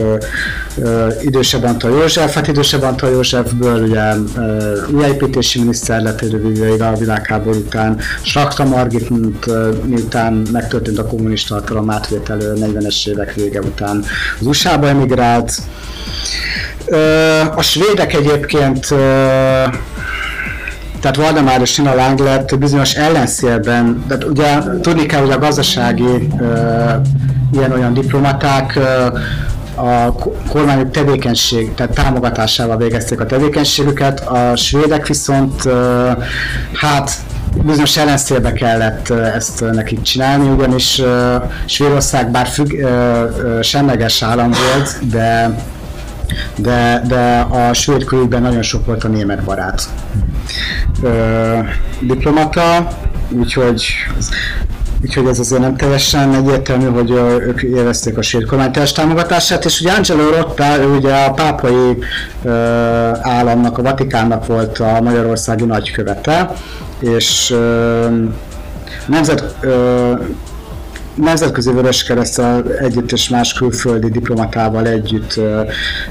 idősebb Antal József, hát idősebb Antal Józsefből ugye újjáépítési miniszter lett egy rövid ideig a világháború után, Slakta Margit, mint, miután megtörtént a kommunista hatalom átvételő 40-es évek vége után az USA-ba emigrált. A svédek egyébként tehát Valdemár és Sina Langlert bizonyos ellenszélben, de ugye tudni kell, hogy a gazdasági ilyen-olyan diplomaták a ko- kormányok tevékenység, tehát támogatásával végezték a tevékenységüket, a svédek viszont hát bizonyos ellenszélbe kellett ezt nekik csinálni, ugyanis Svédország bár függ, semleges állam volt, de de, de a svéd külügyben nagyon sok volt a német barát. Ö, diplomata, úgyhogy Úgyhogy ez azért nem teljesen egyértelmű, hogy ők élvezték a svéd kormány teljes támogatását, és ugye Angelo Rotta, ő ugye a pápai ö, államnak, a Vatikánnak volt a magyarországi nagykövete, és ö, nemzet ö, Nemzetközi Vöröskereszttel együtt és más külföldi diplomatával együtt ö,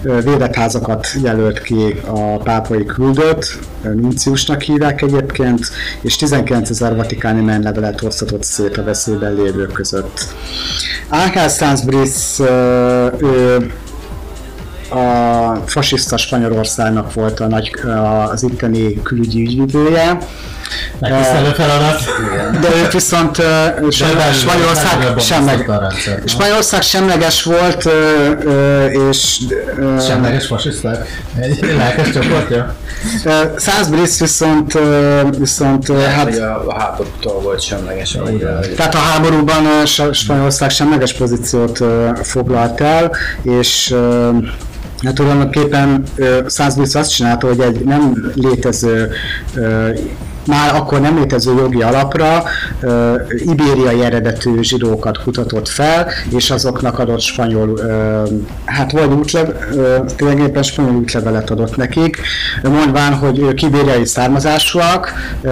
ö, védett házakat jelölt ki a pápai küldött, Nunciusnak hívják egyébként, és 19 ezer vatikáni menlevelet osztatott szét a veszélyben lévők között. Ángel Sanz Brice, ö, ő a fasiszta Spanyolországnak volt a nagy, az itteni külügyi ügyvívője. Megtisztelő feladat. De ők viszont ö, sem, belül- Spanyolország, semleg? Spanyolország semleges volt, és Semleges fasiszták? Egy lelkes csoportja? Sanz Brice viszont, viszont Hát, a, háborútól volt semleges. Tehát a háborúban Sa- Spanyolország semleges pozíciót foglalt el, és ö, Hát tulajdonképpen Szászbűsz azt csinálta, hogy egy nem létező már akkor nem létező jogi alapra ö, ibériai eredetű zsidókat kutatott fel, és azoknak adott spanyol, ö, hát vagy útlev, tulajdonképpen spanyol útlevelet adott nekik, mondván, hogy ők ibériai származásúak, ö,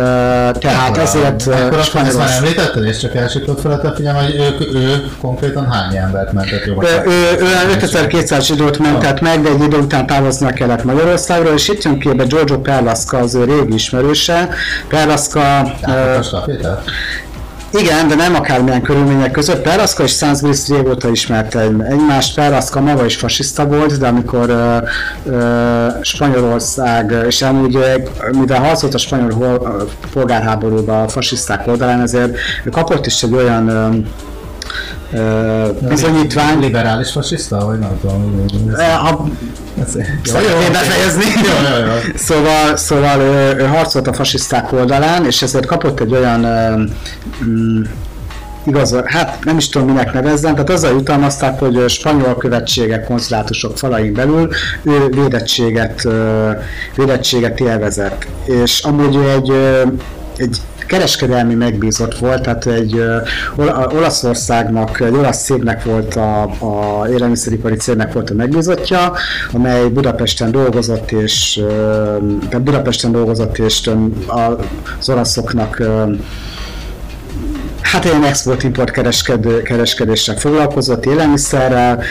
tehát ezért ö, Akkor azt ezt már említetted, és csak elsított fel a figyelem, hogy ők, ő konkrétan hány embert mentett Ő, jobban? ő, ő 5200 zsidót mentett meg, de egy idő után távoznia kellett Magyarországról, és itt jön képbe Giorgio Perlasca, az ő régi ismerőse. Perlasca, Tehát a stafétát? igen, de nem akármilyen körülmények között. Perlasca és Brice régóta ismerte egy- egymást. Perlasca maga is fasiszta volt, de amikor ö, ö, Spanyolország, és amúgy mivel harcolt a spanyol polgárháborúban a fasiszták oldalán, ezért kapott is egy olyan ö, ö, bizonyítvány, Liberális fasiszta, vagy nem tudom. Ha szeretném befejezni. (laughs) Jó, jó, jó. Szóval, szóval ő, ő harcolt a fasiszták oldalán, és ezért kapott egy olyan mm, igaz, hát nem is tudom minek nevezzem, tehát azzal jutalmazták, hogy ö, spanyol követségek, konzulátusok falain belül ő védettséget, védettséget élvezett. És amúgy egy, egy kereskedelmi megbízott volt, tehát egy Olaszországnak, egy olasz cégnek volt a, a élelmiszeripari cégnek volt a megbízottja, amely Budapesten dolgozott, és tehát Budapesten dolgozott, és az olaszoknak Hát ilyen export-import kereskedő, kereskedéssel foglalkozott, élelmiszerrel,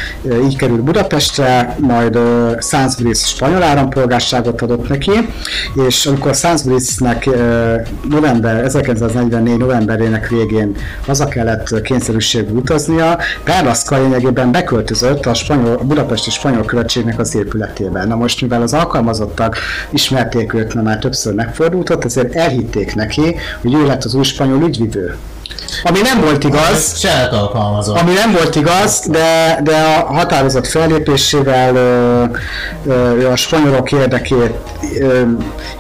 így került Budapestre, majd Sanzbrice spanyol állampolgárságot adott neki, és amikor ö, november, 1944 novemberének végén haza kellett kényszerűségű utaznia, Perlaszka lényegében beköltözött a, spanyol, a budapesti spanyol követségnek az épületébe. Na most, mivel az alkalmazottak ismerték őt, mert már többször megfordultott, ezért elhitték neki, hogy ő lett az új spanyol ügyvivő. Ami nem volt igaz, Cselt alkalmazott. ami nem volt igaz, de, de a határozott fellépésével ö, ö, a spanyolok érdekét,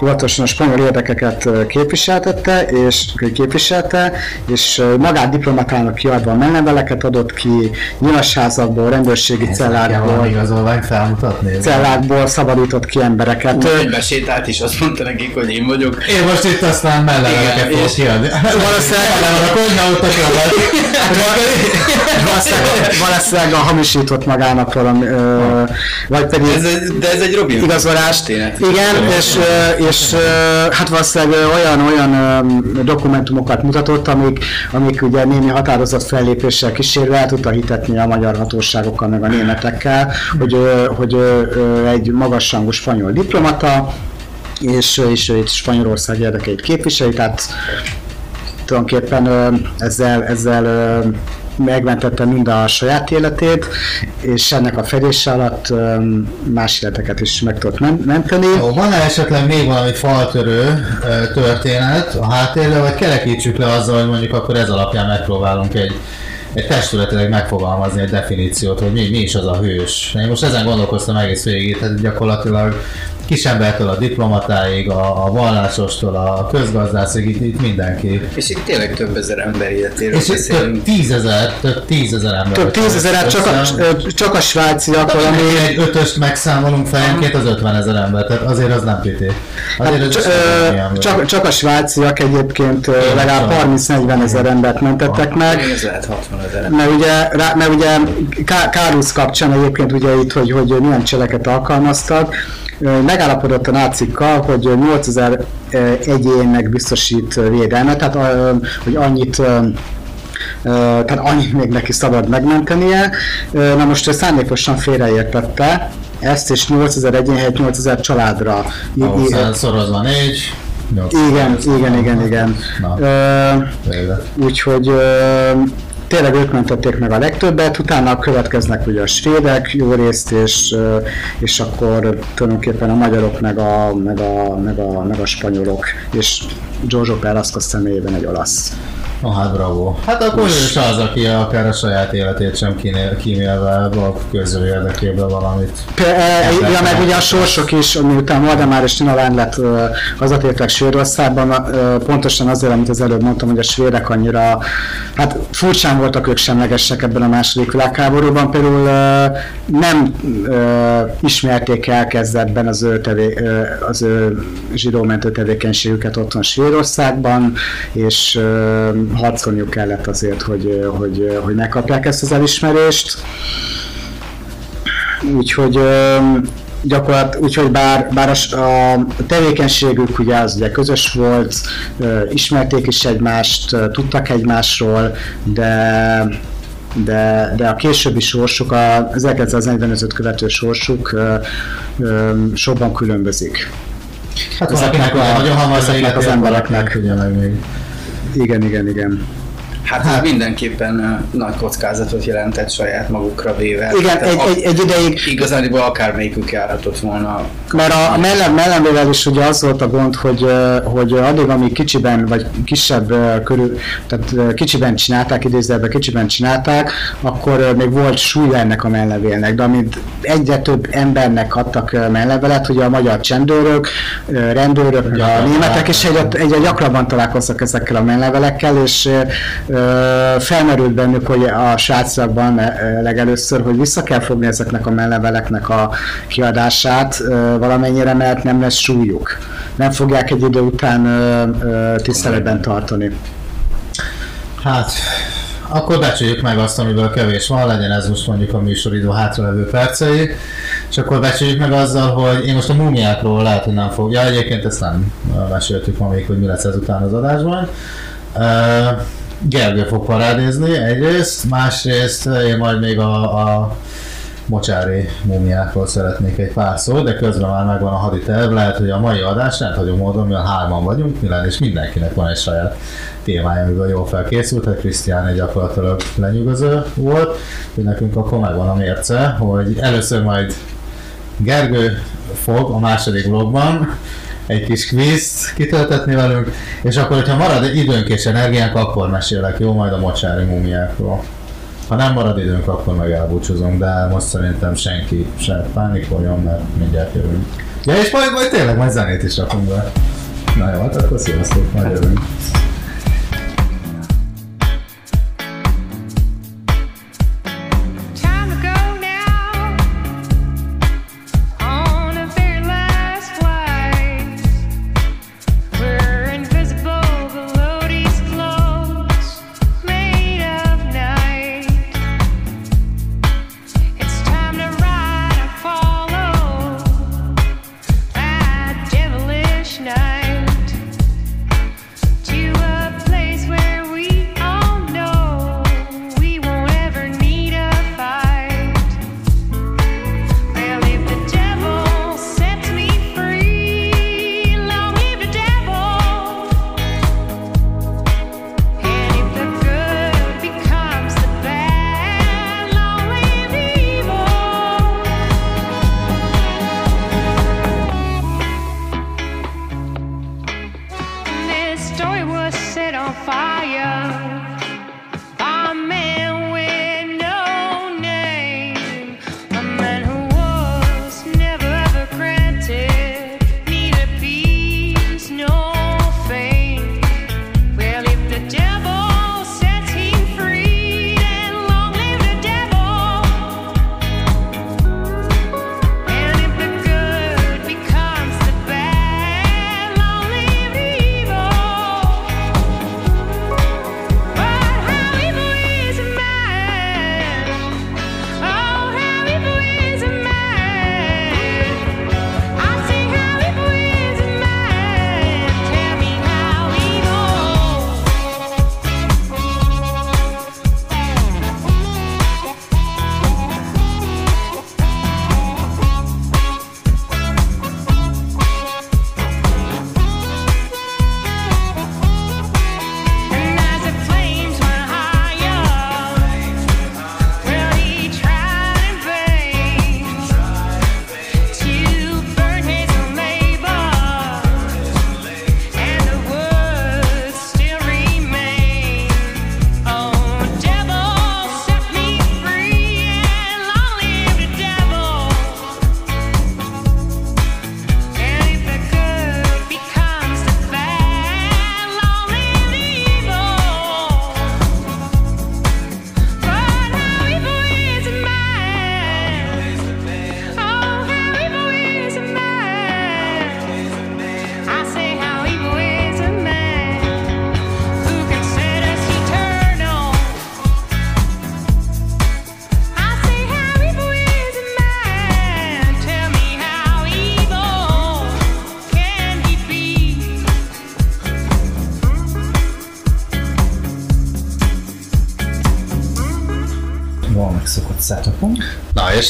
hivatalosan a spanyol érdekeket képviseltette, és képviselte, és magát diplomatának kiadva menleveleket adott ki, nyilaszházakból, rendőrségi Kell cellákból, valami igazolványt felmutatni? cellákból szabadított ki embereket. Úgy besétált is, azt mondta nekik, hogy én vagyok. Én most itt aztán melleveleket Igen, fogok kiadni. Valószínűleg- a konyha Valószínűleg, valószínűleg a hamisított magának valami, vagy pedig Ez de ez egy Robin Hood igazolást. történet. Igen, és, és hát valószínűleg olyan, olyan dokumentumokat mutatott, amik, amik ugye némi határozott fellépéssel kísérve el tudta hitetni a magyar hatóságokkal, meg a németekkel, hogy, hogy egy magasrangú spanyol diplomata, és, és itt Spanyolország érdekeit képviseli, tehát tulajdonképpen ezzel, ezzel megmentette mind a saját életét, és ennek a fedése alatt más életeket is meg tudott men- menteni. Jó, van-e esetleg még valami faltörő történet a háttérről, vagy kerekítsük le azzal, hogy mondjuk akkor ez alapján megpróbálunk egy, egy testületileg megfogalmazni egy definíciót, hogy mi, mi is az a hős. Én most ezen gondolkoztam egész végig, tehát gyakorlatilag kisembertől a diplomatáig, a, a vallásostól a közgazdászig, itt, itt mindenki. És itt tényleg több ezer ember életéről És itt több tízezer, több tízezer ember. Több tízezer, csak a, csak a svájciak valami egy ötöst megszámolunk fejenként, az 50 ezer ember, tehát azért az nem piti. Azért Hát, ez ö, csak, csak a svájciak egyébként ö, Én legalább tudom. 30-40 ezer embert mentettek meg. Ez lehet 60 ezer ember. Mert ugye, rá, mert ugye Ká- Kárusz kapcsán egyébként ugye itt, hogy, hogy milyen cseleket alkalmaztak, megállapodott a nácikkal, hogy 8000 egyénnek biztosít védelmet, tehát hogy annyit tehát annyit még neki szabad megmentenie. Na most ő szándékosan félreértette ezt, és 8000 egyén helyett 8000 családra. Száz szorozva négy. igen, igen, igen, igen. Na. Úgyhogy tényleg ők mentették meg a legtöbbet, utána következnek ugye a svédek jó részt, és, és akkor tulajdonképpen a magyarok, meg a, meg a, meg a, meg a spanyolok, és Giorgio Pelasco személyében egy olasz. No hát bravo. Hát akkor ő is az, aki akár a saját életét sem kímél- kímélve a közül érdekében valamit. Pe- e, Ja, meg ugye a sorsok is, miután Valdemár és Tina Lány lett hazatértek Svédországban, pontosan azért, amit az előbb mondtam, hogy a svédek annyira, hát furcsán voltak ők semlegesek ebben a második világháborúban, például nem ismerték el kezdetben az ő, tevé, az ő zsidómentő tevékenységüket otthon Svédországban, és harcolniuk kellett azért, hogy, hogy, hogy megkapják ezt az elismerést úgyhogy gyakorlat, úgyhogy bár, bár a, a tevékenységük ugye az ugye közös volt, ismerték is egymást, tudtak egymásról, de de, de a későbbi sorsuk, a 1945 követő sorsuk ö, ö, sokban különbözik. Hát Ezeknek a- nagyon hamar ezeknek az embereknek. ugye meg még. Igen, igen, igen. Hát, hát mindenképpen nagy kockázatot jelentett saját magukra véve. Igen, egy, egy, egy ideig Igazániból akármelyikük járhatott volna. Mert a, a mellem, mellemvével is ugye az volt a gond, hogy, hogy addig, amíg kicsiben, vagy kisebb körül, tehát kicsiben csinálták, idézőjelben kicsiben csinálták, akkor még volt súlya ennek a mellevélnek, de amit egyre több embernek adtak mellevelet, ugye a magyar csendőrök, rendőrök, a Gyakran németek is egyre, egyre gyakrabban találkoztak ezekkel a mellevelekkel, és felmerült bennük, hogy a srácokban legelőször, hogy vissza kell fogni ezeknek a melleveleknek a kiadását valamennyire, mert nem lesz súlyuk. Nem fogják egy idő után tiszteletben tartani. Hát, akkor becsüljük meg azt, amiből kevés van, legyen ez most mondjuk a műsoridő hátralevő percei, és akkor becsüljük meg azzal, hogy én most a múmiákról lehet, hogy nem fog, ja egyébként ezt nem meséltük ma még, hogy mi lesz ezután az adásban. Uh, Gergő fog parádézni egyrészt, másrészt én majd még a, a mocsári múmiákról szeretnék egy pár szót, de közben már megvan a haditerv, lehet, hogy a mai adás rendhagyó módon, mivel hárman vagyunk, Milán és mindenkinek van egy saját témája, amiből jól felkészült, tehát Krisztián egy gyakorlatilag lenyűgöző volt, hogy nekünk akkor megvan a mérce, hogy először majd Gergő fog a második vlogban egy kis quizt kitöltetni velünk, és akkor, hogyha marad időnk és energiánk, akkor mesélek, jó, majd a mocsári múmiákról. Ha nem marad időnk, akkor meg elbúcsúzunk, de most szerintem senki se pánikoljon, mert mindjárt jövünk. Ja, és majd, majd tényleg majd zenét is rakunk be. Na jó, hát akkor sziasztok, majd jövünk.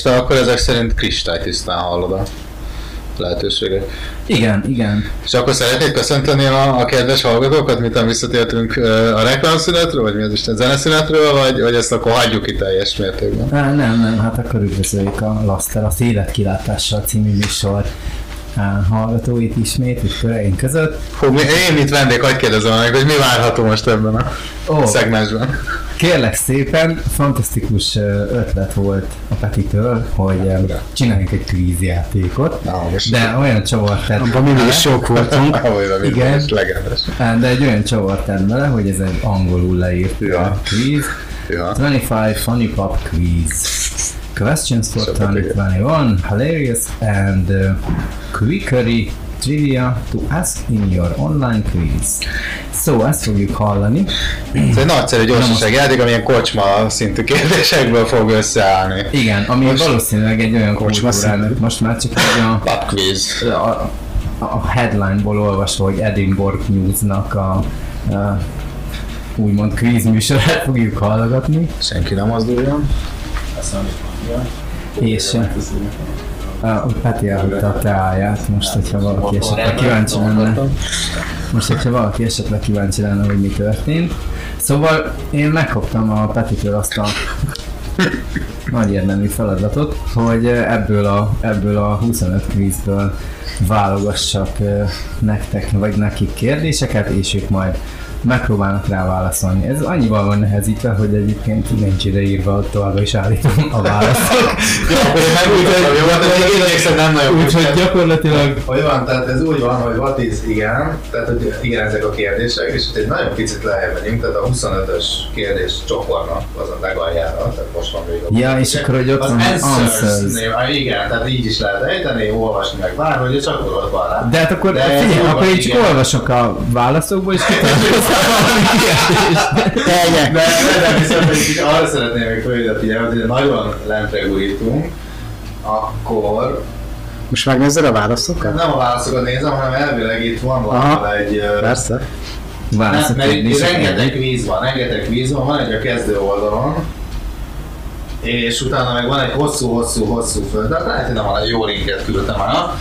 Te akkor ezek szerint kristálytisztán hallod a lehetőséget. Igen, igen. És akkor szeretnéd köszönteni a, a kedves hallgatókat, miután visszatértünk a reklámszünetről, vagy mi az Isten zeneszünetről, vagy, vagy ezt akkor hagyjuk ki teljes mértékben? Á, nem, nem, hát akkor üdvözöljük a Laster, az Életkilátással című műsor hallgatóit ismét itt köreink között. Fú, mi, én mint vendég, hagyd kérdezem meg, hogy mi várható most ebben a Ó. szegmensben. Kérlek szépen, fantasztikus ötlet volt a Petitől, hogy csináljunk egy kvízjátékot, de olyan csavart tett Abban mindig is sok voltunk. (laughs) Ahol Igen. De egy olyan csavart tett bele, hogy ez egy angolul leírt ja. quiz. Ja. 25 funny pop quiz. Questions for 2021, hilarious and uh, quickery trivia to ask in your online quiz. Szó, ezt fogjuk hallani. Ez egy nagyszerű gyorsaságjáték, amilyen kocsma szintű kérdésekből fog összeállni. Igen, ami Most- valószínűleg egy olyan Kocsma kultúrának, most már csak egy a, Pub quiz. a, a headline-ból olvasva, hogy Edinburgh News-nak a, a úgymond quiz műsorát fogjuk hallgatni. Senki nem mozduljon. És a Peti elhúzta a teáját, most hogyha valaki esetleg kíváncsi lenne. Most, hogyha valaki esetleg kíváncsi lenne, hogy mi történt. Szóval én megkaptam a Petitől azt a nagy érdemű feladatot, hogy ebből a, ebből a 25 kvízből válogassak nektek, vagy nekik kérdéseket, és ők majd megpróbálnak rá válaszolni. Ez annyival van nehezítve, hogy egyébként nincs ide írva, továbbra is állítom a válaszok. (laughs) Jó? Hát Úgyhogy gyakorlatilag Hogy van, tehát ez úgy van, hogy what is igen, tehát hogy igen ezek a kérdések, és itt egy nagyon picit lejjebb megyünk, tehát a 25-ös kérdés csoportnak az a legaljára, tehát most van még a Ja, és akkor, hogy ott az van answers, answers. név, ah, igen, tehát így is lehet ejteni, olvasni meg bárhogy, és akkor ott van rá. De hát akkor, De figyelj, akkor én csak olvasok a válaszokból, és kitalálok hozzá (laughs) valami kérdést. De, de, de viszont így arra szeretném még felhívni a figyelmet, hogy nagyon lentre gurítunk, akkor Most megnézed a válaszokat? nem a válaszokat nézem, hanem elvileg itt van valahol egy... persze. Válaszok Nem, mert itt rengeteg víz van, rengeteg víz van, van egy a kezdő oldalon, és utána meg van egy hosszú-hosszú-hosszú föld, de lehet, hogy nem van egy jó linket küldtem el.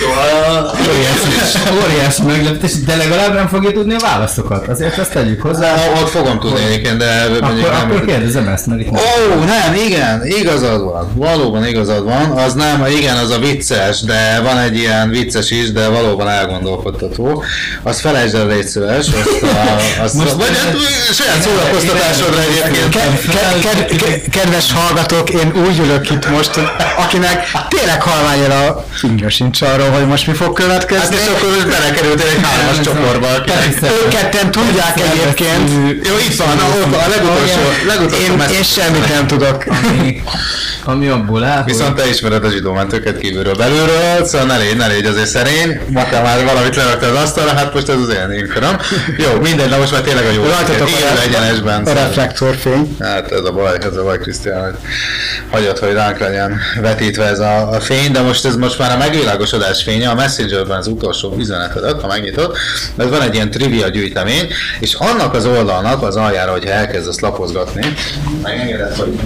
Szóval... Óriási, óriási meglepetés, de legalább nem fogja tudni a válaszokat. Azért ezt tegyük hozzá. Na, ott fogom tudni egyébként, de mondjuk Akkor, nem... akkor kérdezem ezt, mert itt Ó, oh, nem, igen, igazad van. Valóban igazad van. Az nem, igen, az a vicces, de van egy ilyen vicces is, de valóban elgondolkodtató. Azt felejtsd el, légy szíves. Azt, a, azt Most- vagy hát, saját szórakoztatásodra egyébként. Ke- ke- ke- ke- kedves hallgatók, én úgy ülök itt most, akinek tényleg halványra a fingja sincs arról, hogy most mi fog következni. Hát és akkor most belekerültél egy hármas csoportba. Ők ketten tudják egyébként. Jó, itt van, a, a legutolsó, legutolsó Én, semmit nem tudok. ami, ami abból áll, Viszont te ismered a zsidómentőket kívülről belülről, szóval ne légy, ne légy azért szerény, ma te már valamit leraktad az asztalra, hát most ez az én inköröm. Jó, mindegy, na most már tényleg a jó. Rajtatok Élő egyenesben. a szóval. reflektorfény. Hát ez a baj, ez a baj, Krisztián, hogy hagyod, hogy ránk legyen vetítve ez a, a fény, de most ez most már a megvilágosodás fénye, a Messengerben az utolsó üzenetedet, ha megnyitod, mert van egy ilyen trivia gyűjtemény, és annak az oldalnak az aljára, hogyha elkezdesz lapozgatni, megengedett, hogy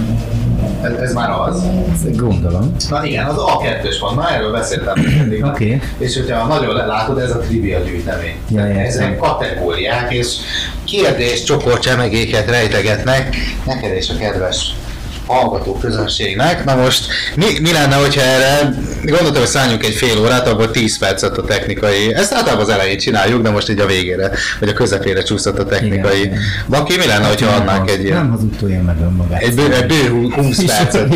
ez, ez már az. Gondolom. Na igen, az A2-ös van, na erről beszéltem eddig. (clears throat) Oké. És hogyha nagyon látod, ez a trivia gyűjtemény. Ja. Ezek kategóriák, és kérdés csoport csemegéket rejtegetnek neked és a kedves hallgató közönségnek. Na most mi, mi lenne, hogyha erre, gondoltam, hogy szálljunk egy fél órát, abból 10 percet a technikai, ezt általában az elején csináljuk, de most így a végére, vagy a közepére csúszott a technikai. Igen. Baki, mi lenne, hogyha Nem adnánk egy ilyen, Nem hazudtolja meg önmagát. egy bő, egy bő 20 (laughs) percet?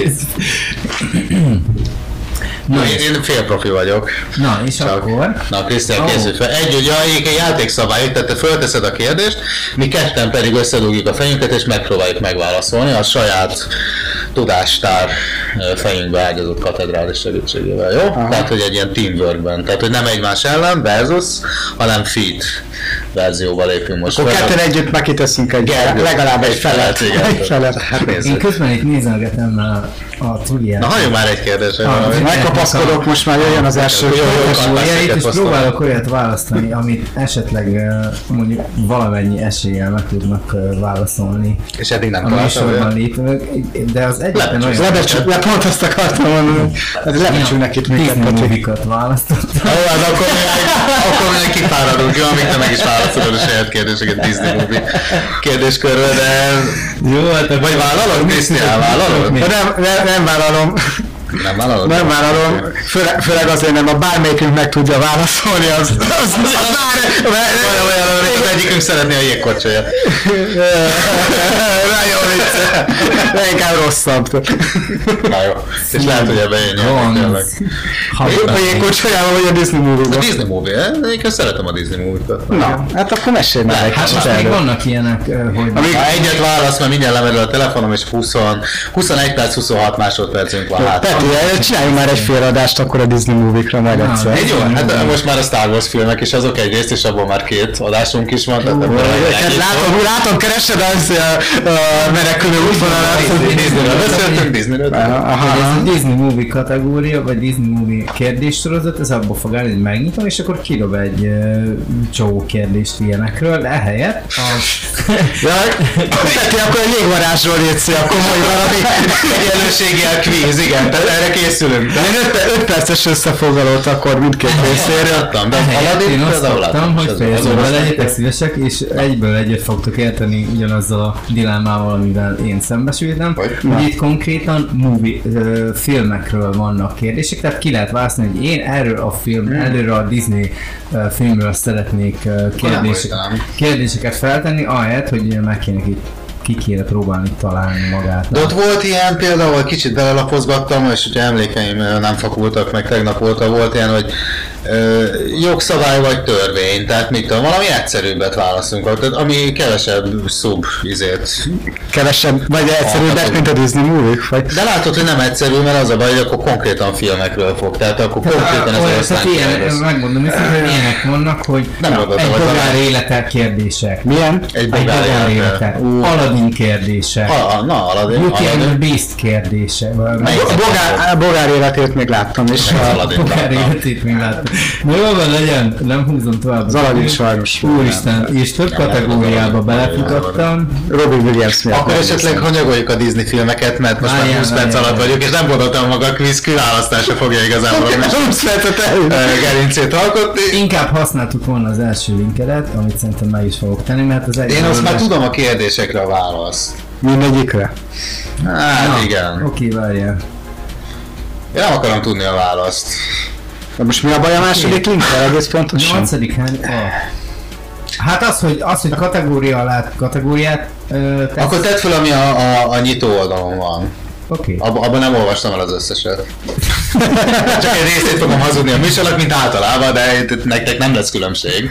Na, én, én fél profi vagyok. Na, és Csak- akkor? Na, Krisztián, Ó. készülj fel. Egy, ugye, egy játékszabály, tehát te fölteszed a kérdést, mi ketten pedig összedugjuk a fejünket, és megpróbáljuk megválaszolni a saját tudástár fejünkbe ágyazott katedrális segítségével, jó? Aha. Tehát, hogy egy ilyen teamworkben. Tehát, hogy nem egymás ellen, versus, hanem feed verzióval lépünk most. Akkor ketten együtt megkiteszünk egy, Gergő. legalább egy felet. Egy felet. Hát Én közben itt nézelgetem a a trivia. Na halljunk már egy kérdésre. Ah. Megkapaszkodok, most már jöjjön az első Jó, jó, jó, kategóriáit, és Passzolj. próbálok olyat választani, amit esetleg mondjuk valamennyi eséllyel meg tudnak válaszolni. És eddig nem a találtam műsorban olyat? léteznek, de az egyetlen olyan... Lebecsül, le, pont azt akartam mondani. Hát lebecsülnek itt minket, movikat választottam. Jó, hát akkor (laughs) még, kifáradunk, jó, amíg te meg is válaszolod a saját kérdéseket Disney movie kérdéskörbe, de... Jó, hát Vagy vállalod, Disney elvállalod? De nem, nem, nem vállalom. Nem vállalod? Nem vállalom, főleg, főleg azért nem, a bármelyikünk meg tudja válaszolni, az, az, az, az már... Olyan, olyan, olyan, az egyikünk szeretné a jégkocsolyát. Nagyon vicce. Inkább rosszabb. Na jó. És lehet, hogy ebben én tényleg. A jégkocsolyával vagy a Disney A movie Disney movie, eh? én szeretem a Disney movie-kat. Na, hát akkor mesélj már egy Hát még erről. vannak ilyenek, eh, hogy... Ha egyet válasz, mert mindjárt lemerül a telefonom, és 20, 21 perc, 26 másodpercünk van hát. Peti, csináljunk már egy féladást akkor a Disney movie-kra meg Na, egyszer. Egy jó, hát most már a Star Wars filmek is azok egy részt, és abból már két adásunk is van. Tehát ebből Hát látom, látom, keresed az a, a menekülő útvonalat. Disneyről beszéltünk, Disneyről. Ez Disney Movie kategória, vagy Disney Movie kérdéssorozat, ez abból fog állni, hogy megnyitom, és akkor kidob egy csomó kérdést ilyenekről, de ehelyett a... (laughs) Ja, Peti, akkor a jégvarázsról létsz, akkor mondj valami. (laughs) Egyenlőséggel kvíz, igen, tehát erre készülünk. De én 5 perces összefoglalót akkor mindkét részéről. Én azt szoktam, hogy fejezőben az- legyetek szívesek, és egyből egyet fogtok érteni ugyanazzal a dilemmával, amivel én szembesültem. Itt konkrétan movie, ö, filmekről vannak kérdések, tehát ki lehet válaszolni, hogy én erről a film, Hmm. erről a Disney filmről szeretnék ö, kérdések, kérdéseket feltenni, ahelyett, hogy meg kéne ki, kéne próbálni találni magát. De ott volt ilyen például, kicsit belelapozgattam, és ugye emlékeim nem fakultak meg, tegnap volt, volt ilyen, hogy ö, jogszabály vagy törvény, tehát mit tudom, valami egyszerűbbet válaszunk, tehát ami kevesebb szub izét. Kevesebb, vagy egyszerűbbek, mint a Disney movie vagy? De látod, hogy nem egyszerű, mert az a baj, hogy akkor konkrétan filmekről fog, tehát akkor konkrétan ez Olyan, az tehát ilyen, megmondom, hogy ilyenek vannak, hogy Nem egy bogár talán- élete kérdések. Milyen? Egy bogár bogár élete. élete. Ú. Aladdin kérdése. A, a, na, Aladdin, Beauty and the. Beast kérdése. A bogár, a életét még láttam is. Az Aladdin Bogár életét még láttam. Na jó van, legyen, nem húzom tovább. Az Aladdin sajnos. Úristen, és több kategóriába belefutottam. Robin Williams miatt. Akkor esetleg hanyagoljuk a Disney filmeket, mert most már Várjál, 20 perc alatt vagyok, és nem gondoltam maga a quiz kiválasztása fogja igazából a műsor 20 percet ö, (laughs) gerincét alkotni. Inkább használtuk volna az első linkedet, amit szerintem meg is fogok tenni, mert az egy... Én azt már tudom a kérdésekre a választ. Mindegyikre. Hát igen. Oké, várjál. Én nem akarom tudni a választ. De most mi a baj a második linkkel egész pontosan? Nyolcadik hány? Oh. Hát az, hogy, az, hogy kategória alá kategóriát ö, tesz. Akkor tedd fel, ami a, a, a nyitó oldalon van. Oké. Ab, abban nem olvastam el az összeset. (laughs) Csak egy részét fogom hazudni a műsornak, mint általában, de itt nektek nem lesz különbség.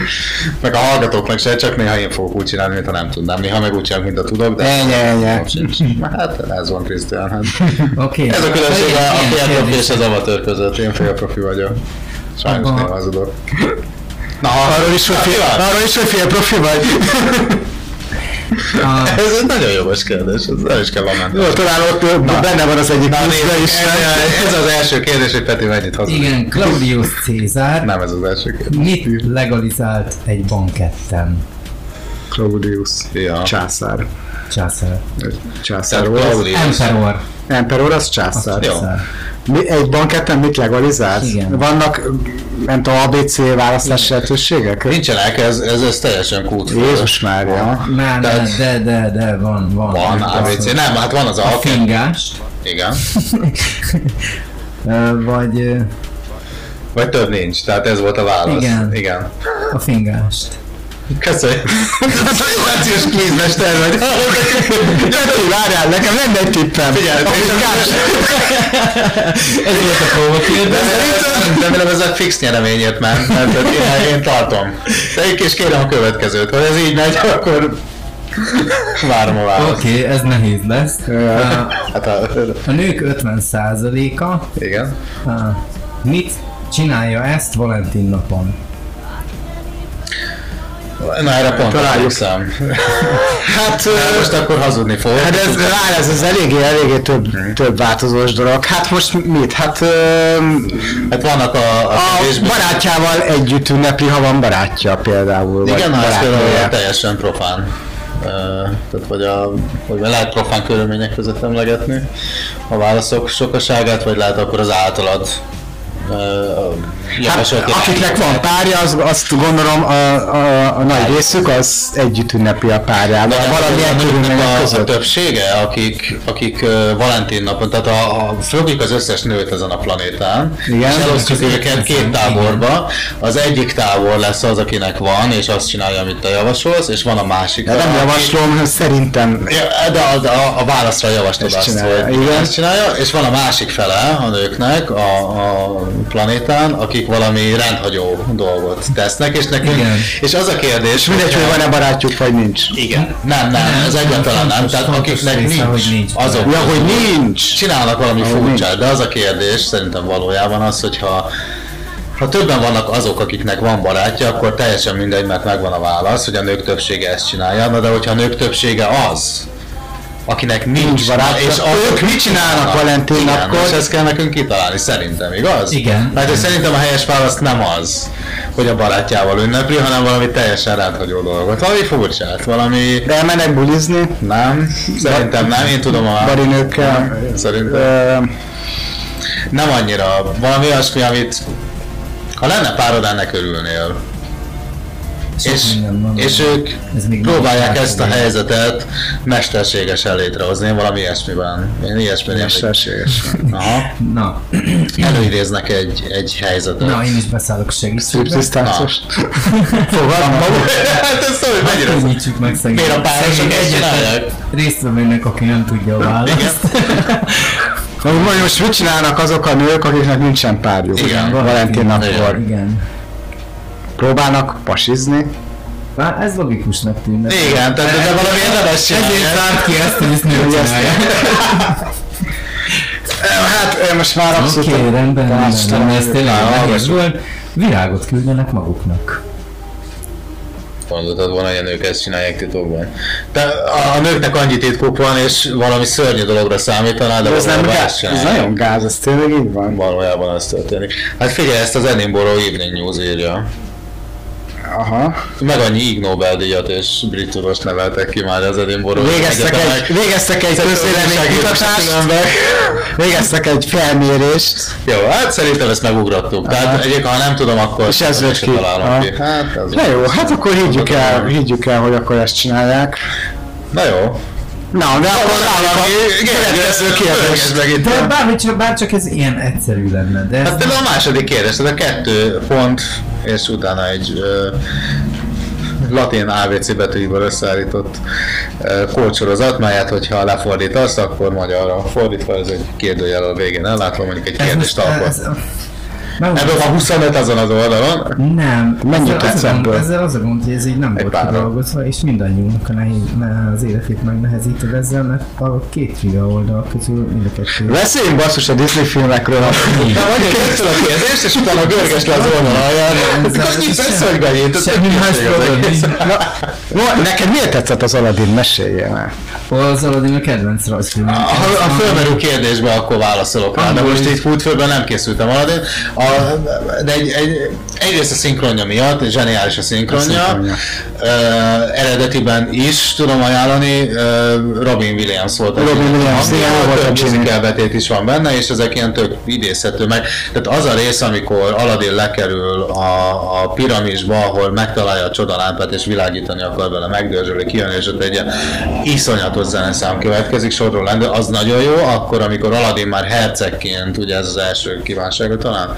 Meg a hallgatóknak se, csak néha én fogok úgy csinálni, mintha nem tudnám. Néha meg úgy csinálok, mint a tudok, de... Ennyi, ennyi. Sincs. Hát ez van, Krisztián. Hát. Oké. Ez a különbség a, a fél profi és az amatőr között. Én fél profi vagyok. Sajnos Abba- néha hazudok. Na, Arról is, hogy fél, arról is, hogy fél profi vagy. (laughs) A, Ez egy nagyon jogos kérdés, ez nem is kell lamenni. Jó, talán ott ö, benne van az egyik pluszba is. Ez az első kérdés, hogy Peti mennyit hazudik. igen, Claudius Caesar Nem ez az első kérdés. mit legalizált egy banketten? Claudius. Ja. Császár. Császár. Császár volt. Emperor. Emperor az császár. Jó. Császár. Mi, egy banketten mit legalizált? Igen. Vannak, nem tudom, ABC választási lehetőségek? Nincsenek, ez, ez, ez teljesen kút. Jézus Mária. Nem, Tehát- nem, de, de, de, van, van. Van ABC, nem, hát van az A A. fingást, Igen. (laughs) vagy Vagy több nincs, tehát ez volt a válasz. Igen. Igen. a fingást. Köszönjük. Konzultációs kvízmester vagy. Peti, várjál, nekem lenne egy tippem. Figyelj, A. Ez volt a próba. De remélem ez a fix nyereményért ment, mert én, én tartom. De egy kis kérem a következőt, hogy ez így megy, akkor várom a választ. Oké, okay, ez nehéz lesz. Ö, Hát a, A nők 50%-a igen. ö, mit csinálja ezt Valentin napon? Na erre pont Találjuk. emlékszem. (laughs) Hát, Na, most akkor hazudni fog. Hát ez, várj, ez, ez eléggé, eléggé több, több változós dolog. Hát most mit? Hát, Hát vannak a, a, a barátjával együtt ünnepli, ha van barátja például. Igen, ez például teljesen profán. Tehát vagy, a, vagy lehet profán körülmények között emlegetni a válaszok sokaságát, vagy lehet akkor az általad Hát, akiknek van párja, az, azt gondolom a, a, a nagy részük az együtt ünnepli a párjával, valamilyen körülmények a, a között. többsége, akik, akik uh, Valentin napon, tehát a, a, fogjuk az összes nőt ezen a planétán, Igen. és elosztjuk őket két táborba. Az egyik tábor lesz az, akinek van, és azt csinálja, amit te javasolsz, és van a másik. De nem aki- javaslom, szerintem Ja, de a, de a, a válaszra javaslod azt, csinálja, hogy igen. ezt csinálja, és van a másik fele a nőknek a, a planétán, akik valami rendhagyó dolgot tesznek, és nekünk, Igen. és az a kérdés, és mindegy, hogy van-e barátjuk, vagy nincs. igen, nem, nem, ez egyáltalán nem, tehát akiknek nincs, hogy nincs. azok Ja, hogy nincs. csinálnak valami furcsát, de az a kérdés szerintem valójában az, hogyha ha többen vannak azok, akiknek van barátja, akkor teljesen mindegy, mert megvan a válasz, hogy a nők többsége ezt csinálja, na de hogyha a nők többsége az, akinek nincs, Nincs barátja, és ők mit csinálnak Valentin Igen, napkor? és ezt kell nekünk kitalálni, szerintem, igaz? Igen. Mert hogy szerintem a helyes válasz nem az, hogy a barátjával ünnepli, hanem valami teljesen rendhagyó dolgot. Valami furcsát, valami... De elmennek bulizni, Nem, szerintem nem, én tudom a... barinőkkel. Szerintem Ö, nem annyira. Valami olyasmi, amit ha lenne párod, ennek örülnél. És, és ők Ez még próbálják ezt a helyzetet mesterségesen létrehozni, én valami ilyesmiben. Én ilyesmiben Mesterséges. Aha. Na, (clears throat) Előidéznek egy, egy helyzetet. na, én is beszállok segítségbe. Striptisztáncos. Fogadom. (laughs) hát ez szó, hogy mennyire Könnyítsük meg szegény. Miért a párosok szegény ezt egyetlen csinálják? Résztvevőnek, aki nem tudja a választ. Na, most mit csinálnak azok a nők, akiknek nincsen párjuk? Igen. Valentin napkor. Igen. Próbálnak pasizni. Már ez logikusnak tűnne. Igen, tehát de valami nem ezt Ezért zárt ki ezt, hogy ezt csinálják. (laughs) Hát most már abszolút... Oké, rendben, Tanács- rendben, rendben, ez tényleg nehéz volt. Virágot küldenek maguknak. Gondoltad volna, hogy a nők ezt csinálják titokban. De a, a nőknek annyi titkuk van, és valami szörnyű dologra számítaná, de De ez nem gáz, ez nagyon gáz, ez tényleg így van. Valójában ez történik. Hát figyelj, ezt az Edinburgh Evening News írja. Aha. Meg annyi Ig Nobel-díjat és brit tudóst neveltek ki már az Edinburgh Végeztek egyetemek. egy, végeztek egy közvéleménykutatást, végeztek egy felmérést, Jó, hát szerintem ezt megugrottuk. Tehát egyébként, ha nem tudom, akkor és ez jött ki. Aha. ki. Hát, ez Na jó, hát akkor higgyük el, higgyük el, hogy akkor ezt csinálják. Na jó. Na, de akkor a következő kérdés. De bármi csak, bár csak ez ilyen egyszerű lenne. De Hát például a második kérdés, ez a kettő pont, és utána egy ö, latin ABC betűiből összeállított ö, kódsorozat, melyet, hogyha lefordítasz, akkor magyarra fordítva, ez egy kérdőjel a végén ellátva, mondjuk egy kérdést alkot. Ez- Nem, Ebből van 25 azon az oldalon. nem. Mennyit gond, ebből? ezzel az a gond, hogy ez így nem Egy volt kidolgozva, és mindannyiunknak a nehéz, ne- az életét megnehezíted ezzel, mert a két trivia oldal közül mind a kettő. Beszéljünk basszus a Disney filmekről. Na, vagy kezdted a kérdést, és utána görges le az oldal alján. Ez- Mit ez- vesz, hogy ganyít? Semmi más neked miért tetszett az Aladdin? Meséljél már. Az Aladdin a kedvenc rajzfilm. Ha a fölmerül kérdésbe, akkor válaszolok rá, de most is. így fútfőben nem készültem Aladdin. A, de egy, egy, egyrészt a szinkronja miatt, zseniális a szinkronja. A szinkronja. Uh, eredetiben is tudom ajánlani, uh, Robin Williams volt. Robin Williams, igen, volt a több Ginny. musical betét is van benne, és ezek ilyen tök idézhető meg. Tehát az a rész, amikor Aladdin lekerül a, a piramisba, ahol megtalálja a csodalámpát, és világítani akar vele, megdörzsöli, kijön, és ott egy ilyen iszonyatos zeneszám következik sorról lendő, az nagyon jó, akkor, amikor Aladdin már hercegként, ugye ez az első kívánsága talán,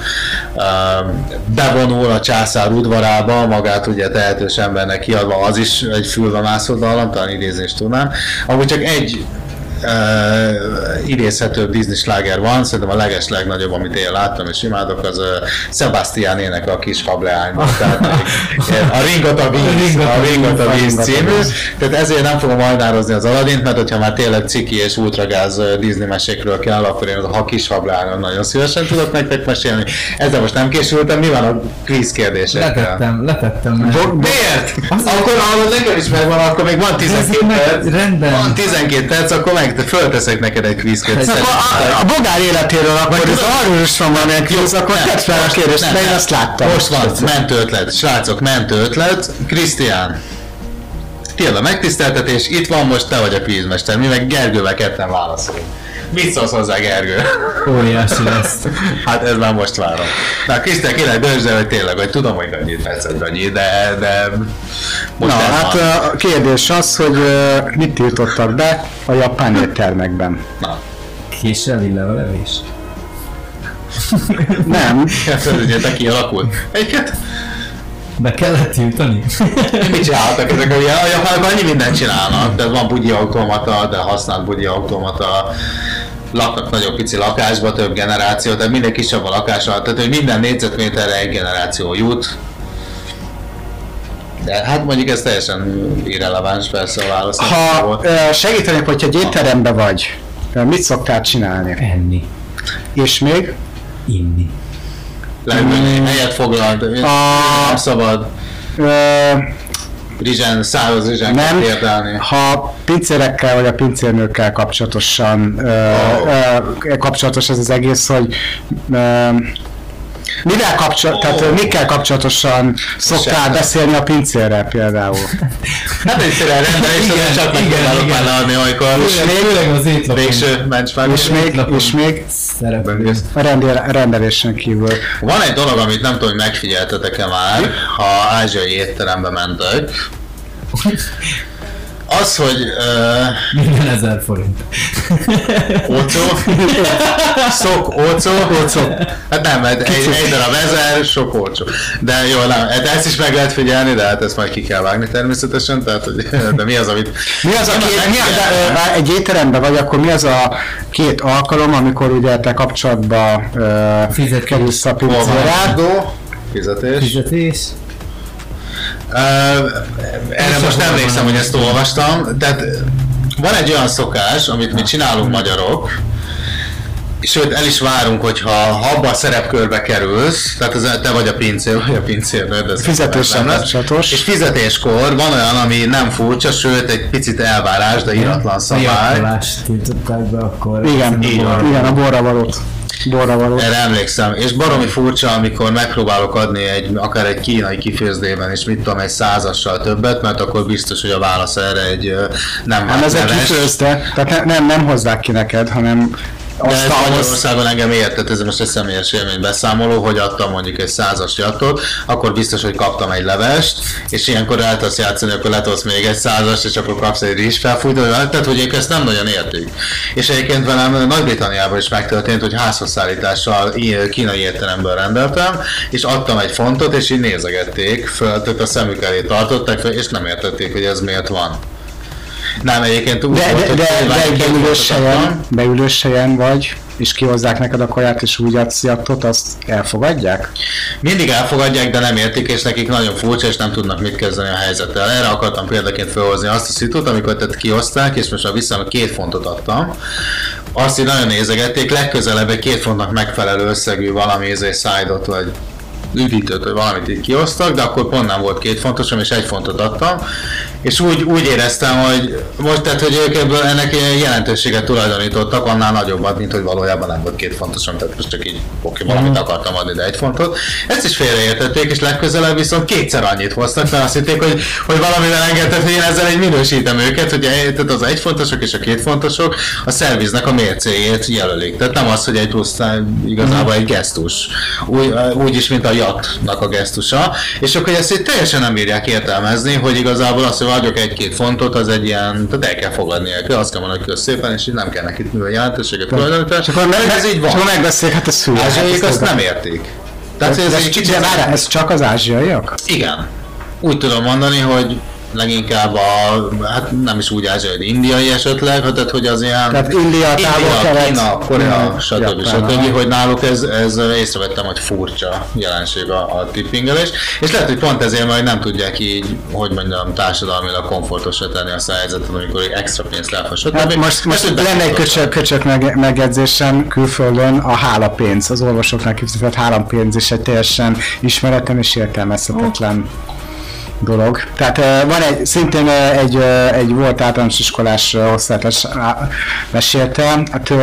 bevonul a császár udvarába, magát ugye tehetős embernek kiadva, az is egy fülbe mászott dallam, talán idézni is tudnám. Amúgy csak egy uh, idézhetőbb Disney sláger van, szerintem a leges legnagyobb, amit én láttam és imádok, az uh, Sebastian ének a kis hableányban. Tehát (laughs) a Ringot a Beans, a Ringot a Beans című. Tehát ezért nem fogom ajnározni az Aladint, mert hogyha már tényleg ciki és ultragáz Disney mesékről kell, akkor én a kis hableányon nagyon szívesen tudok nektek mesélni. Ezzel most nem készültem, mi van a quiz kérdésekkel? Letettem, letettem. mert- Miért? Akkor ahol nekem is megvan, akkor még van 12 meg- perc. rendben. Van 12 perc, akkor meg fölteszek neked egy. Akkor a, a bogár életéről akkor ez arról is van valami kvíz, akkor tedd fel a kérdést, mert én azt láttam. Most van, mentő ötlet. Srácok, mentő ötlet. Krisztián. Tiéd a megtiszteltetés, itt van most, te vagy a quizmester, mi meg Gergővel ketten válaszolunk. Mit szólsz hozzá, Gergő? Óriási lesz. Hát ez már most várom. Na, Krisztián, kérlek, döntsd el, hogy tényleg, hogy tudom, hogy annyit tetszett annyi, de, de most Na, hát van. a kérdés az, hogy mit tiltottak be a japán éttermekben. Na. Késsel levés? Nem. Ez ugye te kialakult. Egyiket? Be kellett tiltani? (laughs) Mit csináltak ezek a ilyen? A japánok annyi mindent csinálnak, de van bugyi automata, de használt bugyi automata, laknak nagyobb pici lakásba, több generáció, tehát minden kisebb a lakása, tehát hogy minden négyzetméterre egy generáció jut. De hát mondjuk ez teljesen irreleváns persze a válasz. Ha segítenék, hogyha egy étteremben vagy, mit szoktál csinálni? Enni. És még? Inni. Leülni, helyet foglalt, nem szabad. Ö, Rizsán, száraz rizsán nem, kell térdelni. ha pincérekkel vagy a pincérnőkkel kapcsolatosan ö, ö, kapcsolatos ez az egész, hogy ö, mivel kapcsol, tehát ö, mikkel kapcsolatosan szoktál Semmi. beszélni a pincérrel például? (laughs) Hát egyszerűen rendelés, Igen, csak igen, megpróbálok igen. már leadni olykor. Főleg az étlapon. Végső benchmark. És még, és még Szereplő. a rendel, rendelésen kívül. Van egy dolog, amit nem tudom, hogy megfigyeltetek-e már, ha ázsiai étterembe mentek. (laughs) Az, hogy uh, Minden ezer forint. ócó, szok, ócó, ócó. Hát nem, mert egy, egy darab ezer, sok ócsó. De jó, nem, hát ezt is meg lehet figyelni, de hát ezt majd ki kell vágni természetesen, tehát hogy, de mi az, amit... Mi az a két, mi az, de, egy étteremben vagy, akkor mi az a két alkalom, amikor ugye te kapcsolatba uh, kerülsz a adó, fizetés. Fizetés. Uh, erre most nem emlékszem, hogy ezt olvastam, tehát van egy olyan szokás, amit mi csinálunk magyarok, sőt el is várunk, hogyha ha abba a szerepkörbe kerülsz, tehát ez, te vagy a pincér, vagy a pincérnő, de ez Fizetéssel nem lesz. kapcsolatos. És fizetéskor van olyan, ami nem furcsa, sőt egy picit elvárás, de iratlan szabály. tiltották be akkor. Igen, Így van. igen, a borra valót. Borra valót. Erre emlékszem, és baromi furcsa, amikor megpróbálok adni egy, akár egy kínai kifőzdében, és mit tudom, egy százassal többet, mert akkor biztos, hogy a válasz erre egy nem Nem, ez egy neves. kifőzte, tehát ne, nem, nem hozzák ki neked, hanem De ez. Magyarországon engem értett, ez most egy személyes élmény beszámoló, hogy adtam mondjuk egy százas jattot, akkor biztos, hogy kaptam egy levest, és ilyenkor el tudsz játszani, akkor letolsz még egy százas, és akkor kapsz egy rizs felfújtó, tehát hogy ők ezt nem nagyon értik. És egyébként velem Nagy-Britanniában is megtörtént, hogy házhozszállítással kínai étteremből rendeltem, és adtam egy fontot, és így nézegették, föl, tehát a szemük elé tartották és nem értették, hogy ez miért van. Nem, egyébként úgy De, volt, de, de, de két beülős helyen, beülős helyen vagy, és kihozzák neked a kaját, és úgy adsz jattot, azt elfogadják? Mindig elfogadják, de nem értik, és nekik nagyon furcsa, és nem tudnak mit kezdeni a helyzettel. Erre akartam példaként felhozni azt a szitut, amikor tehát kioszták, és most már vissza két fontot adtam. Azt így nagyon nézegették, legközelebb egy két fontnak megfelelő összegű valami izé szájdot, vagy üdítőt, vagy valamit így kiosztak, de akkor pont nem volt két fontosom, és egy fontot adtam. És úgy, úgy éreztem, hogy most, tehát, hogy ők ebből ennek jelentőséget tulajdonítottak, annál nagyobbat, mint hogy valójában nem volt két fontosom, tehát most csak így oké, valamit akartam adni, de egy fontot. Ezt is félreértették, és legközelebb viszont kétszer annyit hoztak, mert azt hitték, hogy, hogy valamivel engedtek, hogy én ezzel egy minősítem őket, hogy tehát az egy fontosok és a két fontosok a szerviznek a mércéjét jelölik. Tehát nem az, hogy egy plusz igazából egy gesztus. Úgy, úgy is, mint a jatnak a gesztusa. És akkor ezt itt teljesen nem bírják értelmezni, hogy igazából az, hogy adjak egy-két fontot, az egy ilyen, tehát el kell fogadni el. Azt kell mondani, hogy szépen, és így nem kell nekik művel jelentőséget tulajdonítani. És akkor meg, ez így van. És akkor megbeszéljük, hát ez hülye. Ázsiaiak azt ez- nem értik. Tehát ez kicsit... de várjál, ez csak az ázsiaiak? Igen. Úgy tudom mondani, hogy leginkább a, hát nem is úgy ázsiai, hogy indiai esetleg, hát tehát hogy az ilyen... Tehát India, távol-kelet, Kína, Korea, mm, stb. Stb. hogy náluk ez, ez észrevettem, hogy furcsa jelenség a, a tippingelés, és lehet, hogy pont ezért majd nem tudják így, hogy mondjam, társadalmilag komfortosra tenni azt a helyzetet, amikor extra pénzt lehet, stb. Hát most, most hogy lenne egy köcsök, köcsök meg, megjegyzésem külföldön a hálapénz, az orvosoknak kifizetett hálapénz is egy teljesen ismeretlen és értelmezhetetlen dolog. Tehát eh, van egy, szintén egy, egy volt általános iskolás eh, osztályos mesélte, hát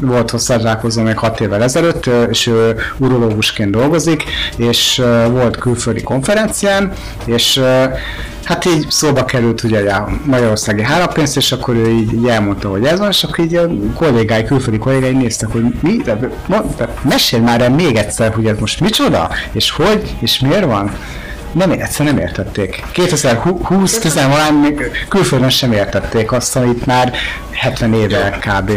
volt hozzátartozó még 6 évvel ezelőtt, és ő urológusként dolgozik, és volt külföldi konferencián, és Hát így szóba került ugye a magyarországi hálapénz, és akkor ő így, elmondta, hogy ez van, és akkor így a kollégái, külföldi kollégái néztek, hogy mi, de, mond, de mesélj már el még egyszer, hogy ez most micsoda, és hogy, és miért van. Nem, egyszer nem értették. 2020 tizenvalány még külföldön sem értették azt, amit már 70 éve kb.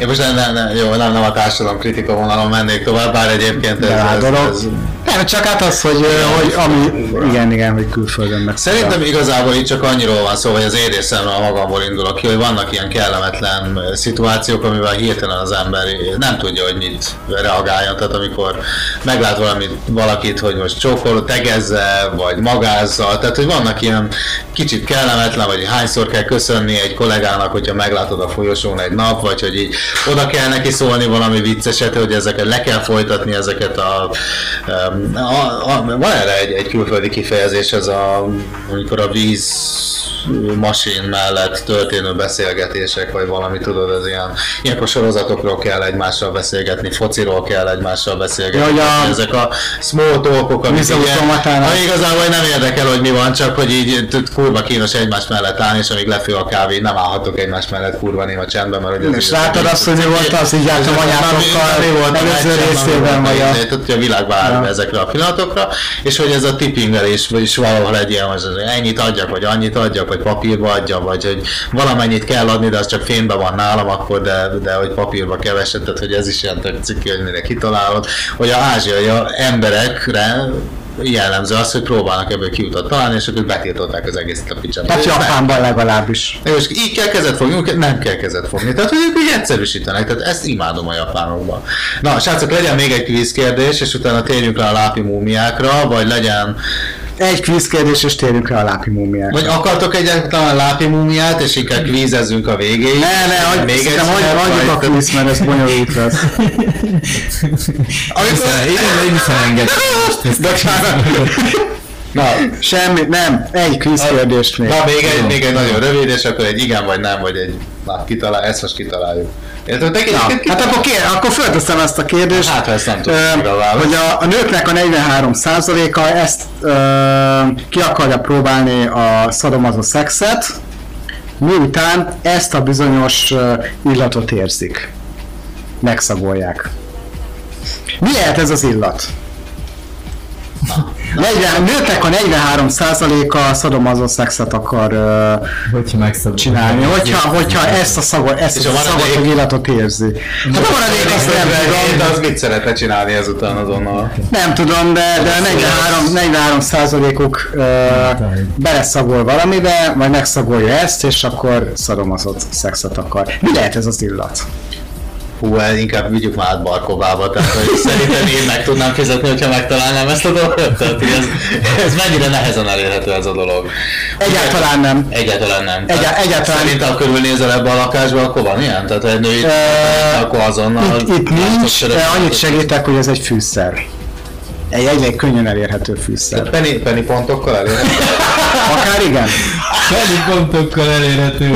Én most nem, nem, nem, jó, nem, nem a társadalom kritika vonalon mennék tovább, bár egyébként ez, ez, dolog. ez, Nem, csak hát az, hogy, hogy ami, igen, igen, hogy külföldön meg. Szerintem igazából itt csak annyiról van szó, hogy az én részemről magamból indulok ki, hogy vannak ilyen kellemetlen szituációk, amivel hirtelen az ember nem tudja, hogy mit reagáljon. Tehát amikor meglát valamit, valakit, hogy most csókol, tegezze, vagy magázza, tehát hogy vannak ilyen kicsit kellemetlen, vagy hányszor kell köszönni egy kollégának, hogyha meglátod a folyosón egy nap, vagy hogy így oda kell neki szólni valami vicceset, hogy ezeket le kell folytatni, ezeket a, a, a, a van erre egy, egy külföldi kifejezés, ez a, amikor a víz masin mellett történő beszélgetések, vagy valami, tudod, ez ilyen, ilyenkor sorozatokról kell egymással beszélgetni, fociról kell egymással beszélgetni. Ja, a- Ezek a small talkok, amik Vissza ugye, automatának. Igazából nem érdekel, hogy mi van, csak hogy így kurva kínos egymás mellett állni, és amíg lefő a kávé, nem állhatok egymás mellett kurva néma csendben, mert hogy ez És látod azt, hogy mi volt az, így jártam anyátokkal, előző részében, vagy a... Tehát, hogy a világ vár ezekre a pillanatokra, és hogy ez a tippingelés, vagyis valahol egy ilyen, hogy ennyit adjak, vagy annyit adjak, vagy papírba adjam, vagy hogy valamennyit kell adni, de az csak fényben van nálam, akkor de, de hogy papírba keveset, tehát hogy ez is ilyen tök ciki, hogy mire kitalálod, hogy a ázsiai emberekre jellemző az, hogy próbálnak ebből kiutat találni, és akkor betiltották az egészet a picsába. Tehát. Japánban legalábbis. És így kell kezet fogni, nem kell kezet fogni. Tehát, hogy ők így egyszerűsítenek, tehát ezt imádom a japánokban. Na, srácok, legyen még egy kvíz kérdés, és utána térjünk rá a lápi múmiákra, vagy legyen... Egy kvíz kérdés, és térjünk rá a lápi múmiákra. Vagy akartok egyáltalán lápi múmiát, és inkább kvízezzünk a végéig? Ne, ne, hagyj, még szerintem hagyjuk a kvíz, mert ez bonyolult lesz. Amikor... Én, is elengedtem most ezt. Na, semmi, nem, egy kvíz kérdést még. Na, még egy, még egy nagyon rövid, és akkor egy igen vagy nem, vagy egy... Na, kitalál, ezt most kitaláljuk. Érted? Te Na, hát akkor, kér, akkor fölteszem ezt a kérdést. Hát, ha ezt nem tudom, válasz. hogy a, a nőknek a 43%-a ezt ö, ki akarja próbálni a szadomazó szexet, miután ezt a bizonyos illatot érzik. Megszagolják. Mi lehet ez az illat? 40, nőknek a 43%-a szadomazó szexet akar ö, Hogyha megszabad. csinálni, hogyha, hogyha ezt a, szagot, ezt És a a szagot illatot érzi. Hát a maradék azt nem tudom. De az mit szeretne csinálni ezután azonnal? Nem tudom, de, de 43, 43 százalékuk beleszagol valamibe, vagy megszagolja ezt, és akkor szadomazott szexet akar. Mi lehet ez az illat? Hú, el- inkább vigyük már át Barkovába, tehát hogy (laughs) szerintem én meg tudnám fizetni, hogyha megtalálnám ezt a dolgot. Tehát, ez, ez mennyire nehezen elérhető ez a dolog. Egyáltalán nem. Egyáltalán nem. Egyá- Tehát egyáltalán- Szerintem, ha körülnézel ebbe a lakásba, akkor van ilyen? Tehát egy női, akkor azonnal... Itt, itt nincs, de annyit segítek, hogy ez egy fűszer. Egy egyre könnyen elérhető fűszer. Penny, penny pontokkal elérhető. Akár igen. Penny pontokkal elérhető.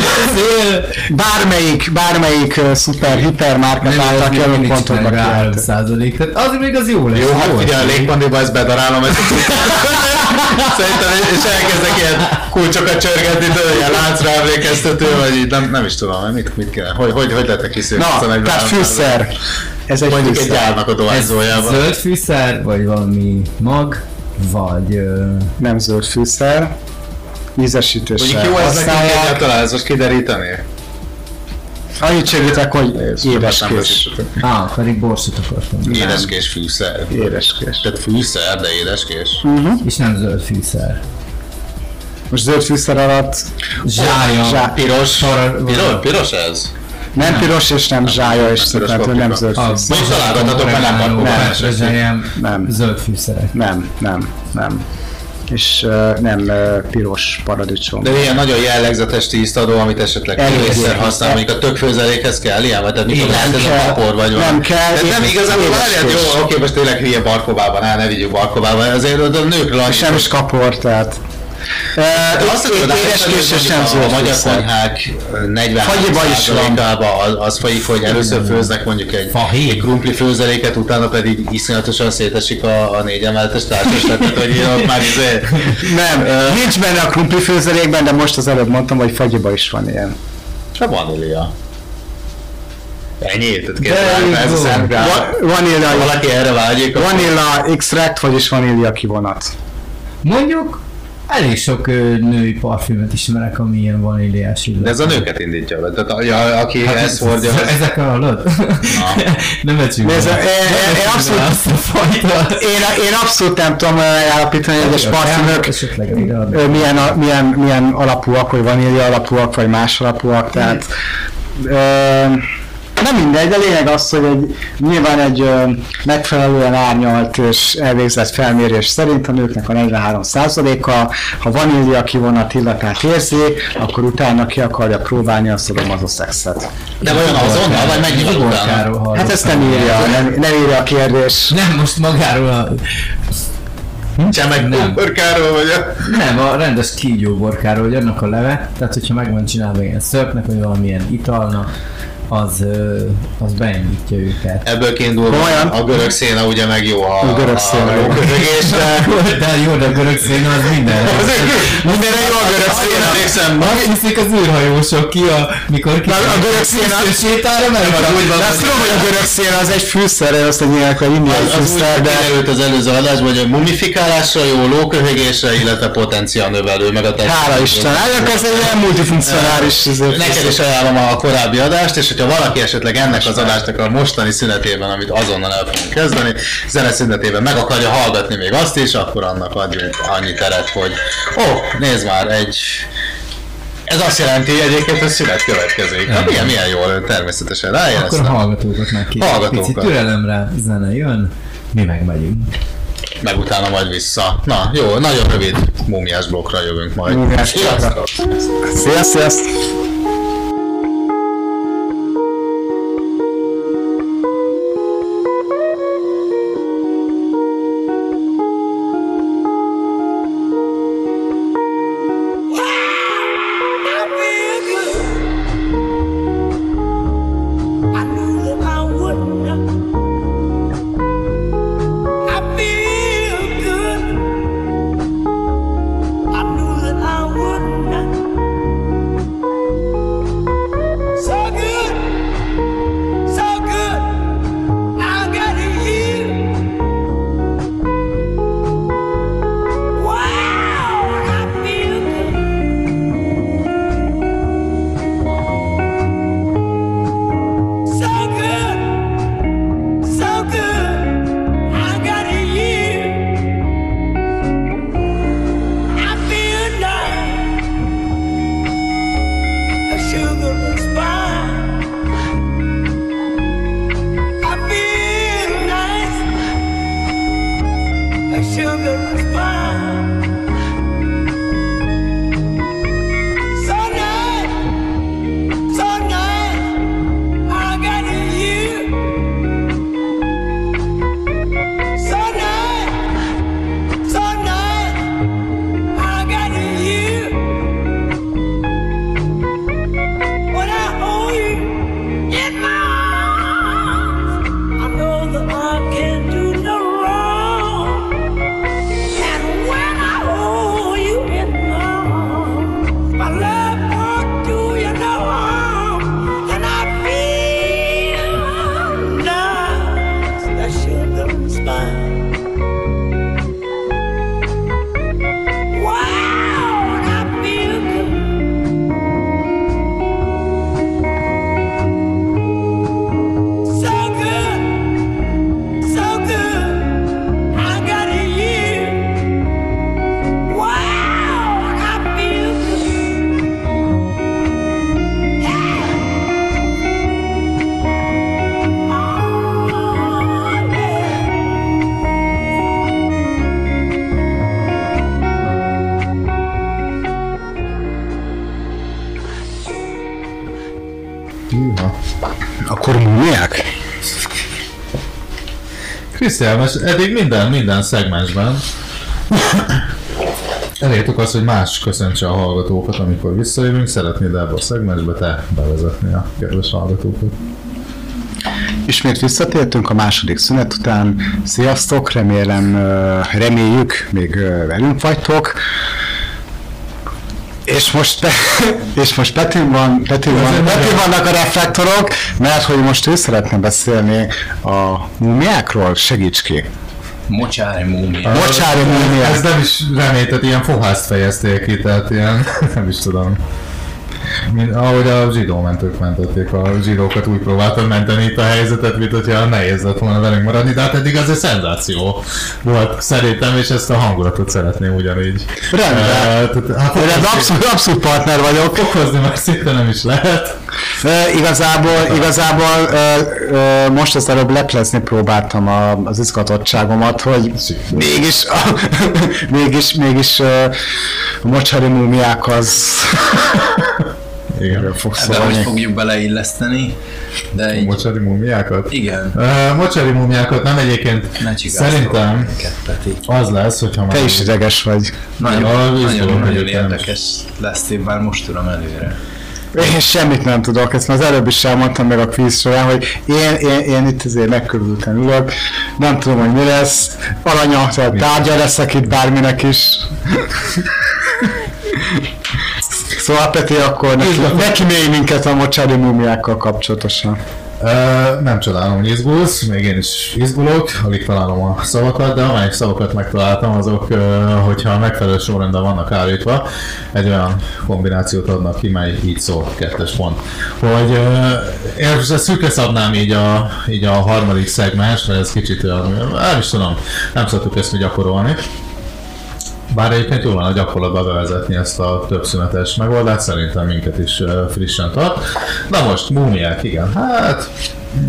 Bármelyik, bármelyik uh, szuper hipermarket által kiadott pontokba meg 3 kiállt. százalék. Tehát az még az jó lesz. Jó, hát figyelj, a légpandiba ezt bedarálom, ezt Szerintem, és elkezdek ilyen kulcsokat csörgetni, tudod, ilyen láncra emlékeztető, vagy így, nem, nem is tudom, mit, mit kell, hogy, hogy, hogy lettek kiszűrni? Na, tehát fűszer. Ez egy Mondjuk egy fűszer. gyárnak a Ez dohányzójában. zöld fűszer, vagy valami mag, vagy... Ö, Nem zöld fűszer. Ízesítésre Mondjuk jó ez nekünk használják. egyáltalán, ezt most kiderítené? Annyit segítek, hogy édeskés. á, pedig borsot akartam. Édeskés fűszer. Édeskés. Tehát fűszer, de édeskés. És nem zöld fűszer. Most zöld fűszer alatt Zsája. Zsá- Piros, piros, piros ez? Nem piros és nem zsája, és piros tehát nem zöld fűszer. Most találgattatok, mert nem petrezselyem, Nem. zöld fűszerek. Nem, nem, nem. És uh, nem uh, piros paradicsom. De ilyen nagyon jellegzetes tíztadó, amit esetleg ilyen. használ, mondjuk a tökfőzelékhez kell ilyen, vagy tehát mikor Nem lehet ez a papor vagy Nem valami. kell. Tehát nem igazából várjál, jó, oké, most tényleg hülye barkobában, áll, ne vigyük barkobában, azért a nőkről annyit, És nem is kapor, tehát. Uh, De azt tudod, hogy és a magyar konyhák 43 Fagyiba is van. százalékában az, az folyik, hogy először főznek mondjuk egy, Fahéj. egy krumpli főzeléket, utána pedig iszonyatosan szétesik a, a négy emeletes társas, tehát hogy én ott már izé, Nem, nincs benne a krumpli főzelékben, de most az előbb mondtam, hogy fagyiba is van ilyen. se vanília. Ennyi, tehát De kérdezem, ez a Vanilla, Valaki erre vágyik, vanilla extract, vagyis vanília kivonat. Mondjuk elég sok ö, női parfümöt ismerek, ami ilyen vaníliás illat. De ez a nőket indítja be, tehát a, a, aki hát ezt hordja, ez, Ezek hallod? Nem becsülj. Nézd, én, én, én, abszolút, a én, én abszolút nem tudom állapítani, hogy parfümök Esetleg ide ö, milyen, a- milyen, milyen alapúak, vagy vanília alapúak, vagy más alapúak, tehát ö, nem mindegy, de lényeg az, hogy egy, nyilván egy ö, megfelelően árnyalt és elvégzett felmérés szerint a nőknek a 43%-a, ha vanília kivonat illatát érzi, akkor utána ki akarja próbálni a szodomazószexet. de vajon azonnal, vagy mennyivel utána? Hát ezt nem írja, nem, nem írja a kérdés. Nem, most magáról a... Csemek Nem. Károly vagy a... Nem, a rendes kígyóborkáról, hogy annak a leve, tehát hogyha meg van csinálva ilyen szörpnek, vagy valamilyen italnak, az, az beindítja őket. Ebből kiindulva Komolyan? a görög széna ugye meg jó a, A görög széna jó. lóköhögésre. (laughs) De jó, de a görög széna az minden. (laughs) Mindenre jó a görög széna. Emlékszem, Azt hiszik az űrhajósok ki, a, mikor ki a görög széna- sétára meg Úgy van, azt tudom, hogy a görög szél az egy fűszer, azt egy nyilván egy indiai az, az úgy fűszer, de kiderült az előző adásban, hogy a mumifikálásra jó, lóköhögésre, illetve potenciál növelő, meg a test. hála Isten. Hát ez egy ilyen multifunkcionális Neked is ajánlom a korábbi adást, és hogyha valaki esetleg ennek az adásnak a mostani szünetében, amit azonnal el fogunk kezdeni, zene szünetében meg akarja hallgatni még azt is, akkor annak adjunk annyi teret, hogy ó, nézd már, egy ez azt jelenti egyébként, hogy szünet következik. Hát milyen, milyen jól, természetesen Akkor a ráéreztem. hallgatókat meg ki. Hallgatókat. Picit türelemre zene jön, mi meg megyünk. Meg utána majd vissza. Na, jó, nagyon rövid múmiás blokkra jövünk majd. Múmiás blokkra. Sziasztok! Sziasztok! Most eddig minden, minden szegmensben elértük azt, hogy más köszöntse a hallgatókat, amikor visszajövünk. Szeretnéd ebbe a szegmensbe te bevezetni a kedves hallgatókat? Ismét visszatértünk a második szünet után. Sziasztok, remélem, reméljük, még velünk vagytok. És most, (laughs) és most Petin van, Petin, van, Petin vannak a reflektorok, mert hogy most ő szeretne beszélni a múmiákról, segíts ki. Mocsári múmia. Mocsári múmiák. Ez nem is reméltet, ilyen fohászt fejezték ki, tehát ilyen, (laughs) nem is tudom. Mint, ahogy a zsidó mentők mentették, a zsidókat úgy próbáltam menteni itt a helyzetet, mint hogyha nehéz lett volna velünk maradni, de hát eddig az egy szenzáció volt szerintem, és ezt a hangulatot szeretném ugyanígy. Rendben. Eh, hát Én abszolút, abszolút partner vagyok. Fokozni már szinte nem is lehet. E, igazából, igazából e, e, most az előbb leplezni próbáltam a, az izgatottságomat, hogy mégis, a, (laughs) mégis, mégis a mocsari múmiák az Igen. fog Ebben hogy fogjuk beleilleszteni, de így... Mocsari múmiákat? Igen. Uh, mocsari múmiákat nem egyébként Ne szerintem az lesz, hogyha már... Te is ideges vagy. Nagyon, nagyon, nagyon egyébként. érdekes lesz, én már most tudom előre. Én semmit nem tudok, ezt már az előbb is elmondtam meg a quiz során, hogy én, én, én itt azért megkörülten ülök, nem tudom, hogy mi lesz, alanya, tehát tárgya leszek itt bárminek is. Szóval Peti, akkor neki, neki mély minket a mocsári múmiákkal kapcsolatosan. Uh, nem csodálom, hogy izgulsz, még én is izgulok, alig találom a szavakat, de amelyik szavakat megtaláltam, azok, uh, hogyha a megfelelő sorrendben vannak állítva, egy olyan kombinációt adnak ki, mely így szól, kettes pont. Hogy uh, én most ezt szűkre szabnám így a, így a harmadik szegmens, mert ez kicsit olyan, nem is tudom, nem szoktuk ezt mi gyakorolni. Bár egyébként jól lenne gyakorlatba bevezetni ezt a többszünetes megoldást, szerintem minket is frissen tart. Na most, múmiák, igen. Hát,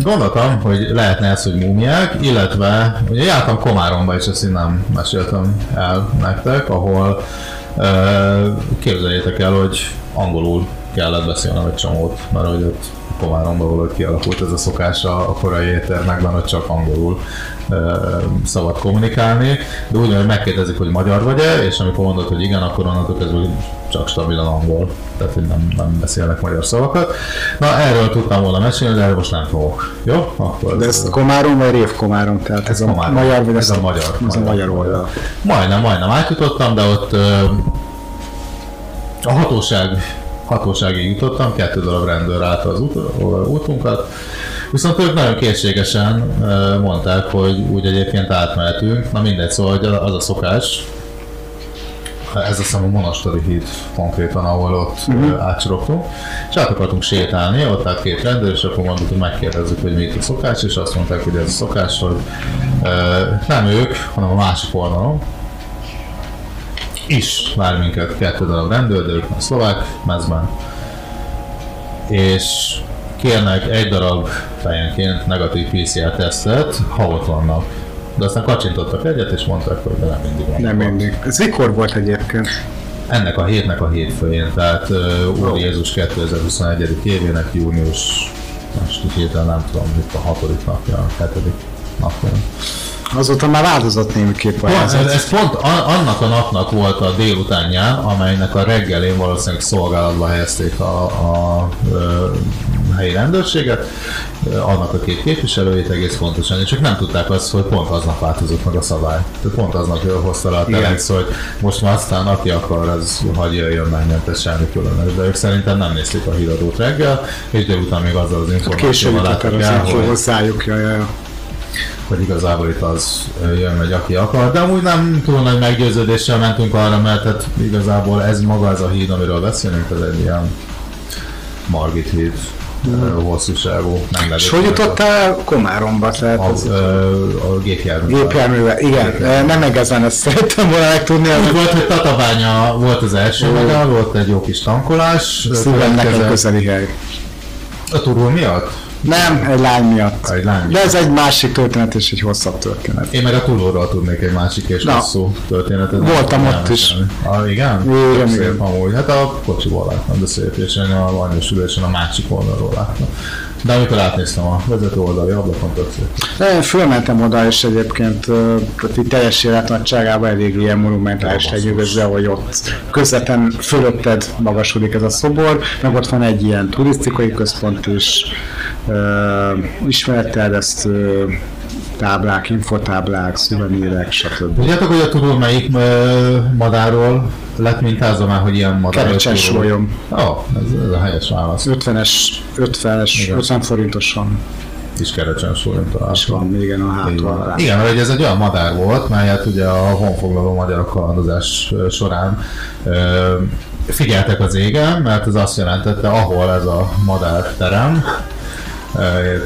gondoltam, hogy lehetne ez, hogy múmiák, illetve ugye jártam Komáromba, és ezt én nem meséltem el nektek, ahol képzeljétek el, hogy angolul kellett beszélnem egy csomót, mert hogy ott Komáromban valahogy kialakult ez a szokás a a korai éttermekben, hogy csak angolul szabad kommunikálni, de úgy, hogy megkérdezik, hogy magyar vagy-e, és amikor mondod, hogy igen, akkor onnantól kezdve csak stabilan angol, tehát hogy nem, nem beszélnek magyar szavakat. Na, erről tudtam volna mesélni, de erről most nem fogok. Jó? Akkor De ez Komárom vagy Révkomárom? Tehát ez, Ez a Komárom. magyar vagy Ez a magyar. Ez a magyar oldal. Majdnem, majdnem átjutottam, de ott a hatóság, hatóságig jutottam, kettő darab rendőr állt az út, útunkat, viszont ők nagyon készségesen mondták, hogy úgy egyébként átmehetünk, na mindegy, szóval hogy az a szokás, ez azt hiszem a Monastori híd konkrétan, ahol ott uh-huh. átsorogtunk, és át akartunk sétálni, ott állt két rendőr, és akkor mondtuk, hogy megkérdezzük, hogy mi itt a szokás, és azt mondták, hogy ez a szokás, hogy ö, nem ők, hanem a másik oldalon, is vár minket kettő darab rendőr, de ők a szlovák mezben. És kérnek egy darab fejenként negatív PCR tesztet, ha ott vannak. De aztán kacsintottak egyet, és mondták, hogy de nem mindig van. Nem mindig. Ez mikor volt egyébként? Ennek a hétnek a hétfőjén, tehát uh, Úr Jézus 2021. évének június, most héten nem tudom, itt a hatodik napja, a hetedik napja. Azóta már változott némiképp a helyzet. ez, ez pont a- annak a napnak volt a délutánján, amelynek a reggelén valószínűleg szolgálatba helyezték a, a, ö, helyi rendőrséget, annak a két képviselőjét egész pontosan, és csak nem tudták azt, hogy pont aznap változott meg a szabály. Tehát pont aznap hozta le a Igen. telex, hogy most már aztán aki akar, az hagyja jöjjön menjen, ez semmi különös. De ők szerintem nem nézték a híradót reggel, és délután még azzal az információval jutott el hogy hozzájuk, ja, ja, hogy igazából itt az jön megy, aki akar. De amúgy nem túl nagy meggyőződéssel mentünk arra, mert hát igazából ez maga ez a híd, amiről beszélünk, ez egy ilyen Margit híd, ö, hosszúságú, nem. És hogy jutottál Komáromba? Tehát A, az ö, a gépjármű. gépjárművel. Igen, nem igazán ezt szerettem volna megtudni. Úgy Ez volt, hogy Tatabánya volt az első megáll, volt egy jó kis tankolás. szívem nekem közeli hely. A turul miatt? Nem, egy lány miatt. Egy lány De ez egy másik történet és egy hosszabb történet. Én meg a túlóról tudnék egy másik és Na. hosszú történetet. Voltam ott is. mesélni. Ah, igen? Igen, szép igen. Amúgy. Hát a kocsiból láttam, de szép, és én a anyós ülésen a másik oldalról láttam. De amikor átnéztem a vezető oldali ablakon, tök szép. Én fölmentem oda, és egyébként tehát így teljes életnagyságában elég ilyen monumentális hegyüvöző, hogy ott közvetlen fölötted magasodik ez a szobor, meg ott van egy ilyen turisztikai központ is, ö, ismeretterjesztő táblák, infotáblák, szuvenírek, stb. Tudjátok, hogy a turul melyik ö, madárról lett mintázva már, hogy ilyen madár? Kerecsen turul? sólyom. Ó, oh, ez, ez a helyes válasz. 50-es, 50-es, Igen. 50 forintos van. Kis kerecsen sólyom És találtam. van, igen, a hátul Igen, mert ez egy olyan madár volt, melyet ugye a honfoglaló magyarok kalandozás során figyeltek az égen, mert ez azt jelentette, ahol ez a madár terem,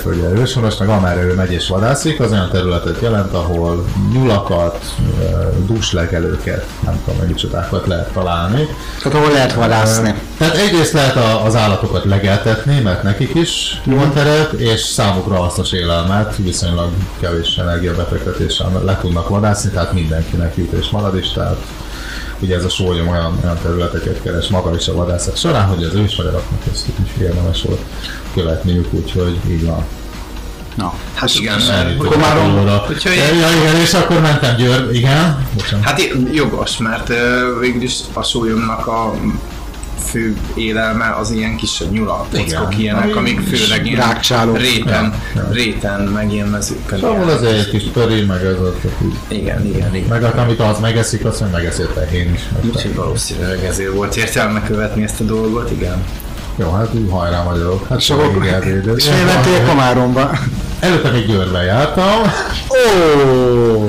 ugye őshonos, meg amerre ő megy és vadászik, az olyan területet jelent, ahol nyulakat, ö, dúslegelőket, nem tudom, meg micsodákat lehet találni. Tehát ahol lehet vadászni. Tehát egyrészt lehet az állatokat legeltetni, mert nekik is jó teret, és számukra hasznos élelmet, viszonylag kevés energiabefektetéssel le tudnak vadászni, tehát mindenkinek jut és marad is, tehát ugye ez a sólyom olyan, olyan területeket keres maga is a vadászat során, hogy az ősmagyaroknak ezt is érdemes volt követniük, úgyhogy így van. Na, Hát igen, a túlóra. hogyha Ja, igen, és akkor mentem Győr, igen. Bocsánat. Hát jogos, mert ö, végül is a sólyomnak a fő élelme az ilyen kisebb nyulak, pockok Igen. ilyenek, amik főleg ilyen Rákcsálók. réten, Ja, réten, meg ilyen mezőkön. Szóval az egy kis pöri, meg ez így. Igen, igen, igen. meg az, amit az megeszik, azt meg megeszi a tehén is. Úgyhogy valószínűleg ezért volt értelme követni ezt a dolgot, igen. Jó, hát hajrá magyarok. Hát És elvédett. És miért mentél Komáromba? Előtte még Győrben jártam. Ó,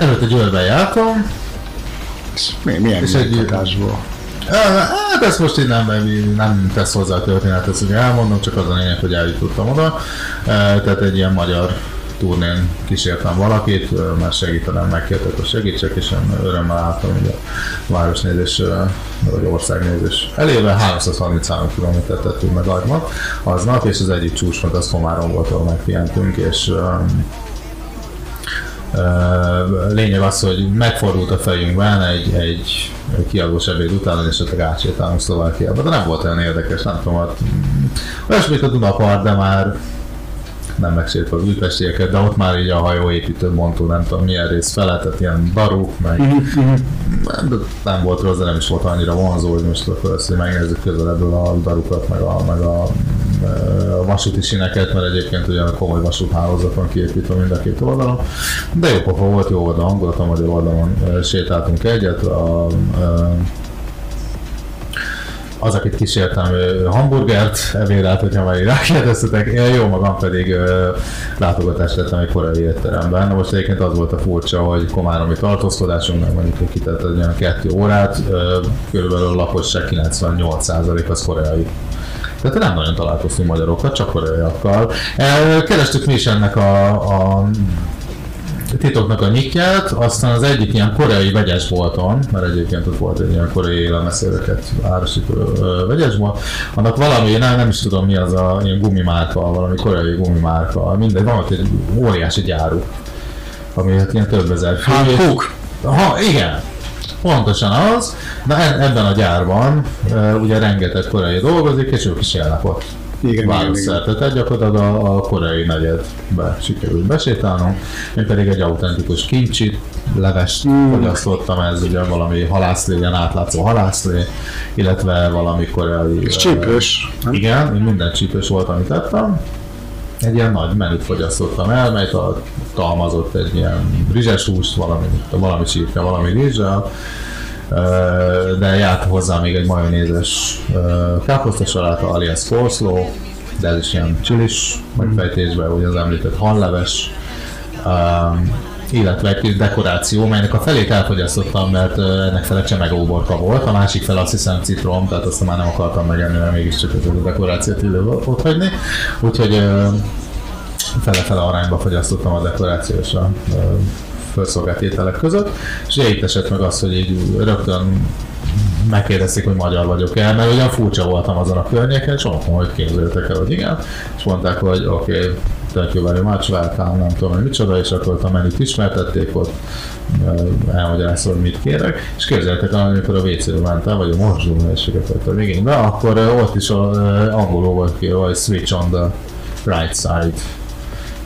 Előtte Győrben jártam. mi, milyen És egy-? Hát ezt most így nem, nem tesz hozzá a történethez, hogy elmondom, csak az a lényeg, hogy eljutottam oda. E, Tehát egy ilyen magyar turnén kísértem valakit, ö, mert segítenem, megkértek, hogy segítsek, és én örömmel álltam ugye a városnézés, ö, vagy országnézés elébe 333 km tettünk meg aznap, aznap, és az egyik csúcspont az Komárom volt, ahol megpihentünk, és lényeg az, hogy megfordult a fejünkben egy, egy kiadós ebéd után, és esetleg átsétálunk Szlovákiába, de nem volt olyan érdekes, nem tudom, hát, mm, olyasmi, mint a Dunapart, de már nem megsértve az újpestieket, de ott már így a hajóépítő mondtó, nem tudom milyen rész tehát ilyen daruk, meg nem, nem volt rossz, de nem is volt annyira vonzó, hogy most akkor ezt hogy megnézzük közelebből a darukat, meg a, meg a, a vasúti sineket, mert egyébként ugye komoly vasúthálózat van kiépítve mind a két oldalon. De jó pofa volt, jó volt a hangulat, a magyar oldalon sétáltunk egyet, a, a, az, akit kísértem, hamburgert ebédelt, hogyha már rákérdeztetek, én jó magam pedig ö, látogatást tettem egy korai étteremben. Most egyébként az volt a furcsa, hogy komáromi tartózkodásunk, meg mondjuk kitett egy olyan kettő órát, ö, körülbelül a lakosság 98% az koreai. Tehát nem nagyon találkoztunk magyarokkal, csak koreaiakkal. Kerestük mi is ennek a, a titoknak a nyitját, aztán az egyik ilyen koreai vegyesbolton, mert egyébként ott volt egy ilyen koreai élelmeszéreket árusító vegyesbolt, annak valami, nem, nem is tudom mi az a ilyen gumimárka, valami koreai gumimárka, mindegy, van ott egy óriási gyáru, ami hát ilyen több ezer fő. Hankook? Ha, igen, Pontosan az, de e- ebben a gyárban e, ugye rengeteg koreai dolgozik, és ők is élnek ott. Igen. Városszerte, tehát gyakorlatilag a, a koreai negyedbe sikerült besétálnom. Én pedig egy autentikus kincsit, levest mm. fogyasztottam, ez ugye valami halászlé, ilyen átlátszó halászlé, illetve valami koreai... És ö, csípős? Igen, én minden csípős volt, amit ettem. Egy ilyen nagy menüt fogyasztottam el, mely a- talmazott egy ilyen rizses húst, valami, valami csípke, valami rizssel, de járt hozzá még egy majonézes káposztasaláta, alias coleslaw, de ez is ilyen csilis megfejtésben, ugye az említett halleves, um, illetve egy kis dekoráció, melynek a felét elfogyasztottam, mert ennek fele csemegóborka volt, a másik fel azt hiszem citrom, tehát azt már nem akartam megenni, mert mégiscsak ez a dekorációt illő ott hagyni. Úgyhogy fele-fele arányba fogyasztottam a dekorációs a felszolgált ételek között, és itt esett meg az, hogy így rögtön megkérdezték, hogy magyar vagyok-e, mert ugyan furcsa voltam azon a környéken, és mondtam, hogy képzeljétek el, hogy igen, és mondták, hogy oké, okay, very much, welcome, nem tudom, hogy micsoda, és akkor a menüt ismertették, ott ö, elmagyaráztam, hogy mit kérek, és képzeljétek el, amikor a WC-re mentem, vagy a mosdóhelységet vettem igénybe, akkor ott is ö, angolul volt ki, hogy switch on the right side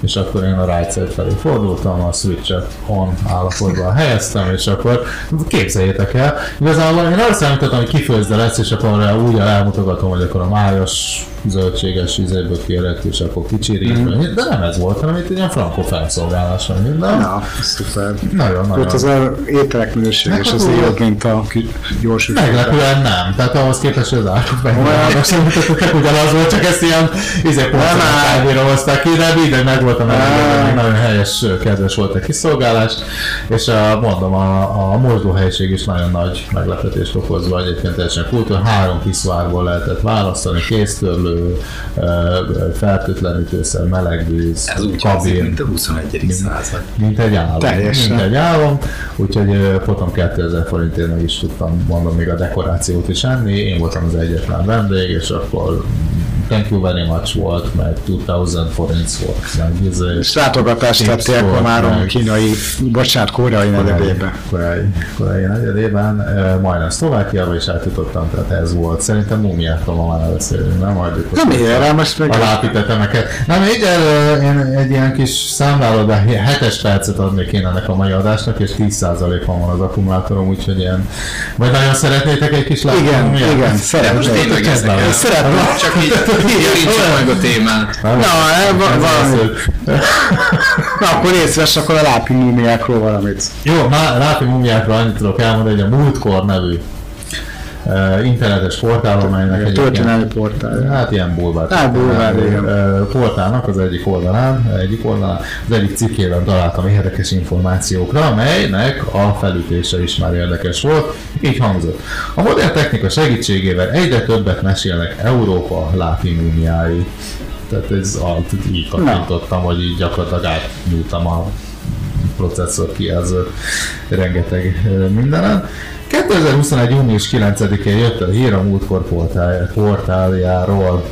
és akkor én a right side felé fordultam, a switchet on állapotban helyeztem, és akkor képzeljétek el, igazából én arra számítottam, hogy kifőzde lesz, és akkor úgy elmutogatom, hogy akkor a májas zöldséges ízéből kérek, és akkor kicsirítve, mm. de nem ez volt, hanem itt egy ilyen frankó felszolgálás van minden. Na, szuper. Nagyon, nagyon. Ott az a ételek minősége, és az jobb, mint a gyors Meglepően nem. Tehát ahhoz képest, az megmaradnak, szerintem ugyanaz volt, csak ezt ilyen izé hozták ki, de mindegy, meg volt a menüben, még nagyon helyes, kedves volt a kiszolgálás, és a, mondom, a, a mozdóhelység is nagyon nagy meglepetést okozva, egyébként teljesen kultúra, három kiszvárból lehetett választani, kéztörlő, ö, ö, fertőtlenítőszer, meleg víz, Ez úgy kabin, hangzik, mint a 21. század. mint egy álom. Teljesen. Mint egy álom, úgyhogy potom 2000 forintért meg is tudtam mondom még a dekorációt is enni. Én voltam az egyetlen vendég, és akkor thank you very much volt, meg 2000 forint volt, meg izé, látogatást tettél már a meg- kínai, bocsánat, koreai negyedébe. korai, korai negyedében, majdnem Szlovákiába is átjutottam, tehát ez volt. Szerintem mumiákról ma már beszélünk, nem? Majd Nem rá most meg... a lápitetemeket. Nem, így én egy ilyen kis számlálóba 7 percet adnék én ennek a mai adásnak, és 10%-on van az akkumulátorom, úgyhogy ilyen... Vagy nagyon szeretnétek egy kis lápit? Igen, igen, Most szeretnék. tényleg Kezdem. nekem. Szeretném. Csak így javítsuk meg a témát. Na, Ez valami. Na, akkor részves akkor a lápi múmiákról valamit. Jó, má- Rápi mumiákról annyit tudok elmondani, hogy a Múltkor nevű internetes portálon, melynek A egyébként- történelmi portál. Hát ilyen bulvár. Hát, bulvár, igen. Portálnak az egyik oldalán, egyik oldalán, az egyik cikkében találtam érdekes információkra, amelynek a felütése is már érdekes volt. Így hangzott. A modern technika segítségével egyre többet mesélnek Európa lápimúmiái. Tehát ez így kattintottam, hogy így gyakorlatilag átnyúltam a processzor kijelző rengeteg mindenen. 2021. június 9-én jött a hír a múltkor portál, portáljáról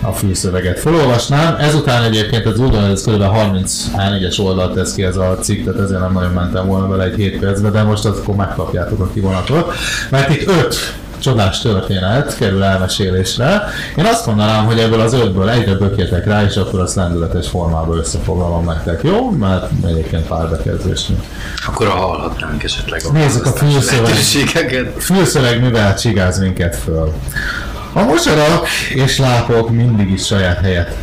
a fülszöveget felolvasnám. Ezután egyébként az hogy ez kb. 30 A4-es oldalt tesz ki ez a cikk, tehát ezért nem nagyon mentem volna vele egy 7 percbe, de most azt akkor megkapjátok a kivonatot. Mert itt 5 csodás történet kerül elmesélésre. Én azt mondanám, hogy ebből az ötből egyre bökjetek rá, és akkor azt lendületes formában összefoglalom nektek, jó? Mert egyébként pár bekezdésnél. Akkor hallhatnánk esetleg a Nézzük a fülszöveg. Fülszöveg mivel csigáz minket föl. A mosarak és lápok mindig is saját helyet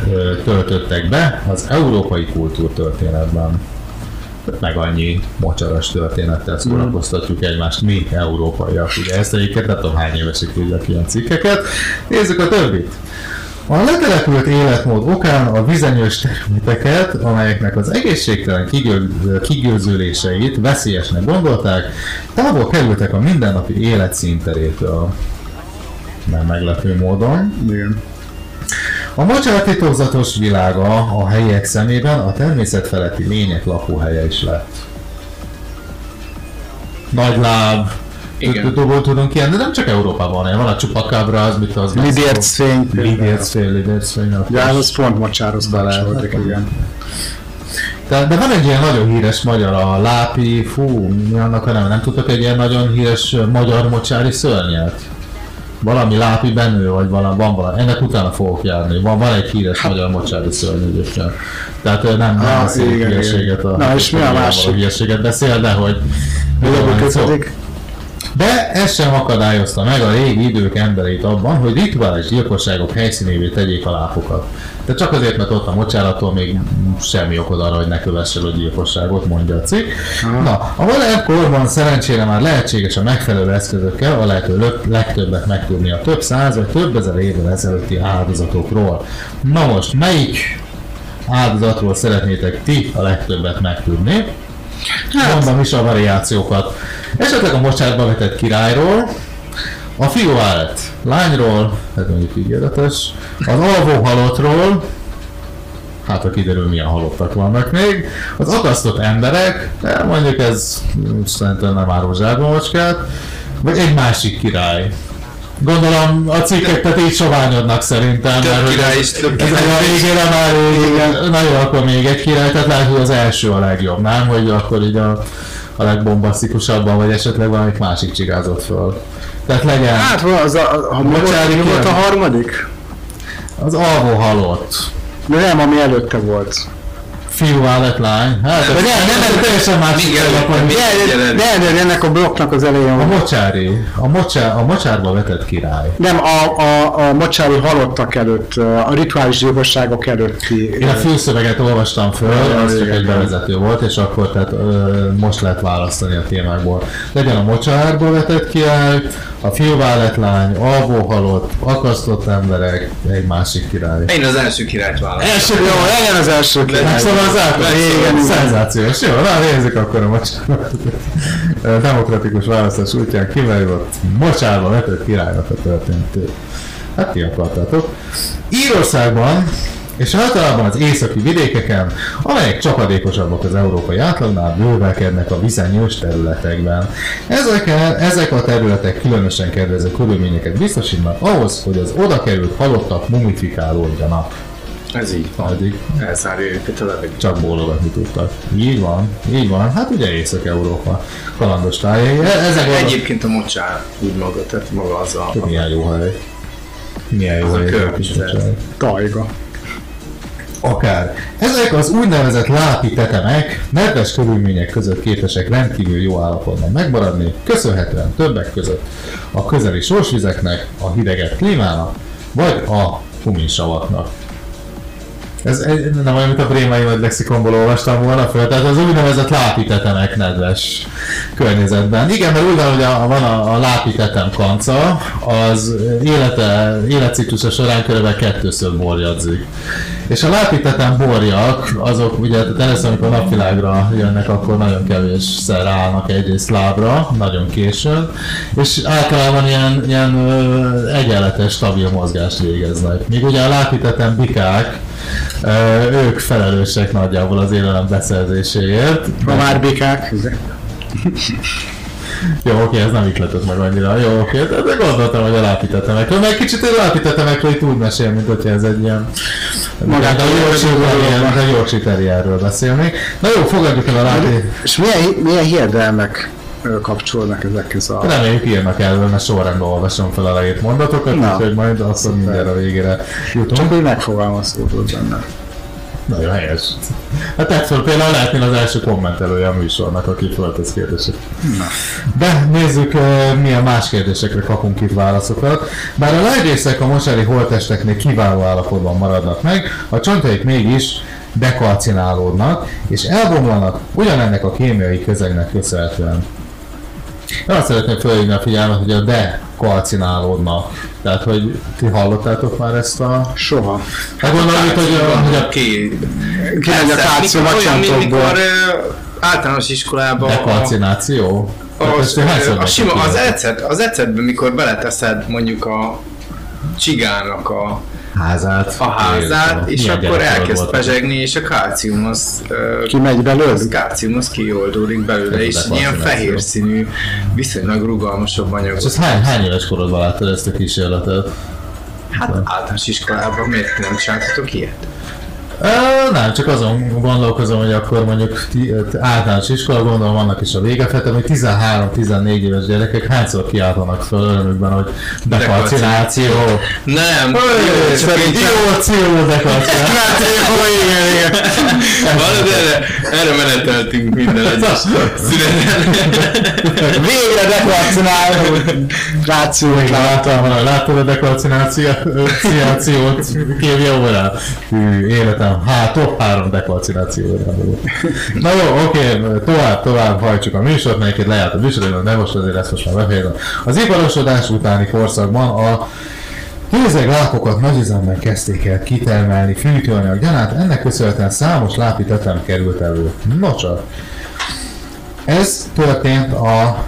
töltöttek be az európai kultúrtörténetben. Meg annyi mocsaras történettel szórakoztatjuk egymást mi, európaiak. Ugye ezt egyébként nem tudom hány évesig írjak ilyen cikkeket. Nézzük a többit. A letelepült életmód okán a vizenyős területeket, amelyeknek az egészségtelen kigő- kigőzüléseit veszélyesnek gondolták, távol kerültek a mindennapi élet színterétől. Nem meglepő módon. Igen. A mocsár titokzatos világa a helyiek szemében a természet feletti lények lakóhelye is lett. Nagy láb, Igen. Tudunk, tudunk ilyen, de nem csak Európában van, ilyen. van a csupakabra, az mit az Lidércfény. Lidércfény, lidércfény. Ja, az pont mocsárhoz Bele- igen. De, de van egy ilyen nagyon híres magyar, a Lápi, fú, mi annak a neve, nem tudtok egy ilyen nagyon híres magyar mocsári szörnyet? Valami Lápi Benő, vagy valami, van valami, ennek utána fogok járni, van, van egy híres magyar mocsári szörny egyébként. Tehát nem, nem Ah, beszél igen, hülyeséget a... Na, és mi a másik? Hülyeséget beszél, de hogy... Mivel Miről van szó? kötődik? De ez sem akadályozta meg a régi idők embereit abban, hogy rituális gyilkosságok helyszínévé tegyék a lápokat. De csak azért, mert ott a mocsárattól még semmi okod arra, hogy ne kövessél a gyilkosságot, mondja a cikk. Na, a modern korban szerencsére már lehetséges a megfelelő eszközökkel a lehető legtöbbet megtudni a több száz vagy több ezer évvel ezelőtti áldozatokról. Na most, melyik áldozatról szeretnétek ti a legtöbbet megtudni? Mondom is a variációkat. Esetleg a mocsárba vetett királyról, a fiú állt lányról, ez mondjuk ígéretes, az alvó halottról, hát ha kiderül milyen halottak vannak még, az akasztott emberek, de mondjuk ez szerintem nem árul zsákba macskát, Vagy egy másik király. Gondolom a cikkek tehát így soványodnak szerintem. Több mert király is, több ez király a végére már így, na jó, akkor még egy király, tehát lehet, hogy az első a legjobb, nem? Hogy akkor így a, a legbombasztikusabban, vagy esetleg valamit másik csigázott föl. Tehát legyen Hát az a, ha mi volt, mi volt a harmadik? az alvó halott. De nem, ami előtte volt. Fiú vállat lány. Hát, De ez, nem, nem, teljesen más De, de, de ennek a blokknak az elején A van. mocsári, a, mocsár, a mocsárba vetett király. Nem, a, a, a mocsári halottak előtt, a rituális gyilkosságok előtti. Én a főszöveget olvastam föl, az csak egy bevezető volt, és akkor tehát most lehet választani a témákból. Legyen a mocsárba vetett király, a fiúváletlány, alvó halott, akasztott emberek, egy másik király. Én az első királyt választom. Első Jó, legyen az első király. Megszavazzátok? Igen, igen. Szenzációs. Jó, na nézzük akkor a mocsárba. Demokratikus választás útján kiváljott mocsárba vetett királynak a történetét. Hát ti akartátok. Írországban és általában az északi vidékeken, amelyek csapadékosabbak az európai átlagnál, bővelkednek a vizenyős területekben. Ezek, ezek a területek különösen kedvező körülményeket biztosítanak ahhoz, hogy az oda került halottak mumifikálódjanak. Ez így van. Addig Elzárja őket a levegő. csak bólogatni tudtak. Így van, így van. Hát ugye Észak-Európa kalandos tájai. E- Ezek a... Egyébként a mocsár úgy maga, tehát maga az a... Milyen jó hely. Milyen jó hely. Tajga. Akár. Ezek az úgynevezett lápi tetemek nedves körülmények között képesek rendkívül jó állapotban megmaradni, köszönhetően többek között a közeli sorsvizeknek, a hidegebb klímának, vagy a kuminsavaknak. Ez egy, nem olyan, mint a Brémai Nagy Lexikonból olvastam volna föl, tehát az úgynevezett lápitetemek nedves környezetben. Igen, mert úgy van, hogy a, van a, a lápitetem kanca, az élete, életciklusa során kb. kettőször borjadzik. És a lápitetem borjak, azok ugye először, amikor napvilágra jönnek, akkor nagyon kevésszer állnak egyrészt lábra, nagyon későn, és általában ilyen, ilyen egyenletes, stabil mozgást végeznek. Míg ugye a lápitetem bikák, ők felelősek nagyjából az élelem beszerzéséért. Ha már bikák. Jó, oké, ez nem ikletott meg annyira. Jó, oké, de, de gondoltam, hogy a lápitetemekről. Meg kicsit a lápitetemekről így úgy mesél, mint hogyha ez egy ilyen... Magát a a Yorkshire Terrierről beszélnék. Na jó, fogadjuk el a lápi... És milyen, milyen hiedelmek ö, kapcsolódnak ezekhez a... Reméljük írnak elő, mert sorrendben olvasom fel a leírt mondatokat, Na. úgyhogy majd akkor mindjárt a végére jutunk. Csak úgy megfogalmazódott benne. Nagyon helyes. Hát tett fel, például lehetnél az első kommentelője a műsornak, aki föltesz kérdéseket. De nézzük, milyen más kérdésekre kapunk itt válaszokat. Bár a legrészek a mosári holtesteknél kiváló állapotban maradnak meg, a csontjaik mégis dekalcinálódnak, és elbomlanak ugyanennek a kémiai közegnek köszönhetően. Azt szeretném felhívni a figyelmet, hogy a dekalcinálódnak. Tehát, hogy ti hallottátok már ezt a... Soha. Hát gondolom, itt, hogy a, hogy a Ki... Kimegy a kálcium acsantokból. mikor ö, általános iskolában a, dekalcináció. Ezt én hányszor a, sima, az, ecet, az ecetben, mikor beleteszed mondjuk a csigának a, házát. a házát, és Milyen akkor elkezd pezsegni, és a kálcium az... Kimegy belőle? Az kálcium az kioldódik belőle, Ez és a egy ilyen fehér színű, viszonylag rugalmasabb anyag. És hány, hány éves korodban láttad ezt a kísérletet? Hát általános iskolában miért nem csináltatok ilyet? Nem, csak azon gondolkozom, hogy akkor mondjuk ti, általános iskola, gondolom annak is a vége feltem, hogy 13-14 éves gyerekek hányszor kiáltanak föl örömükben, hogy dekalcináció. Nem, Ö, csak így- jó, dekalcináció. (laughs) igen, igen. Valami erre, erre meneteltünk minden egyes szüneten. Végre! Rációt Még láttam, hogy láttad a dekalcinációt kémia órán? Hű, életem, hát top 3 dekalcináció órán volt. Na jó, oké, tovább, tovább hajtsuk a műsort, melyiket lejárt a műsor, de most azért ezt most már befejezem. Az iparosodás utáni korszakban a Hőzeg lápokat nagy üzemben kezdték el kitermelni fűtőanyag gyanánt, ennek köszönhetően számos lápi tetem került elő. Nocsak. Ez történt a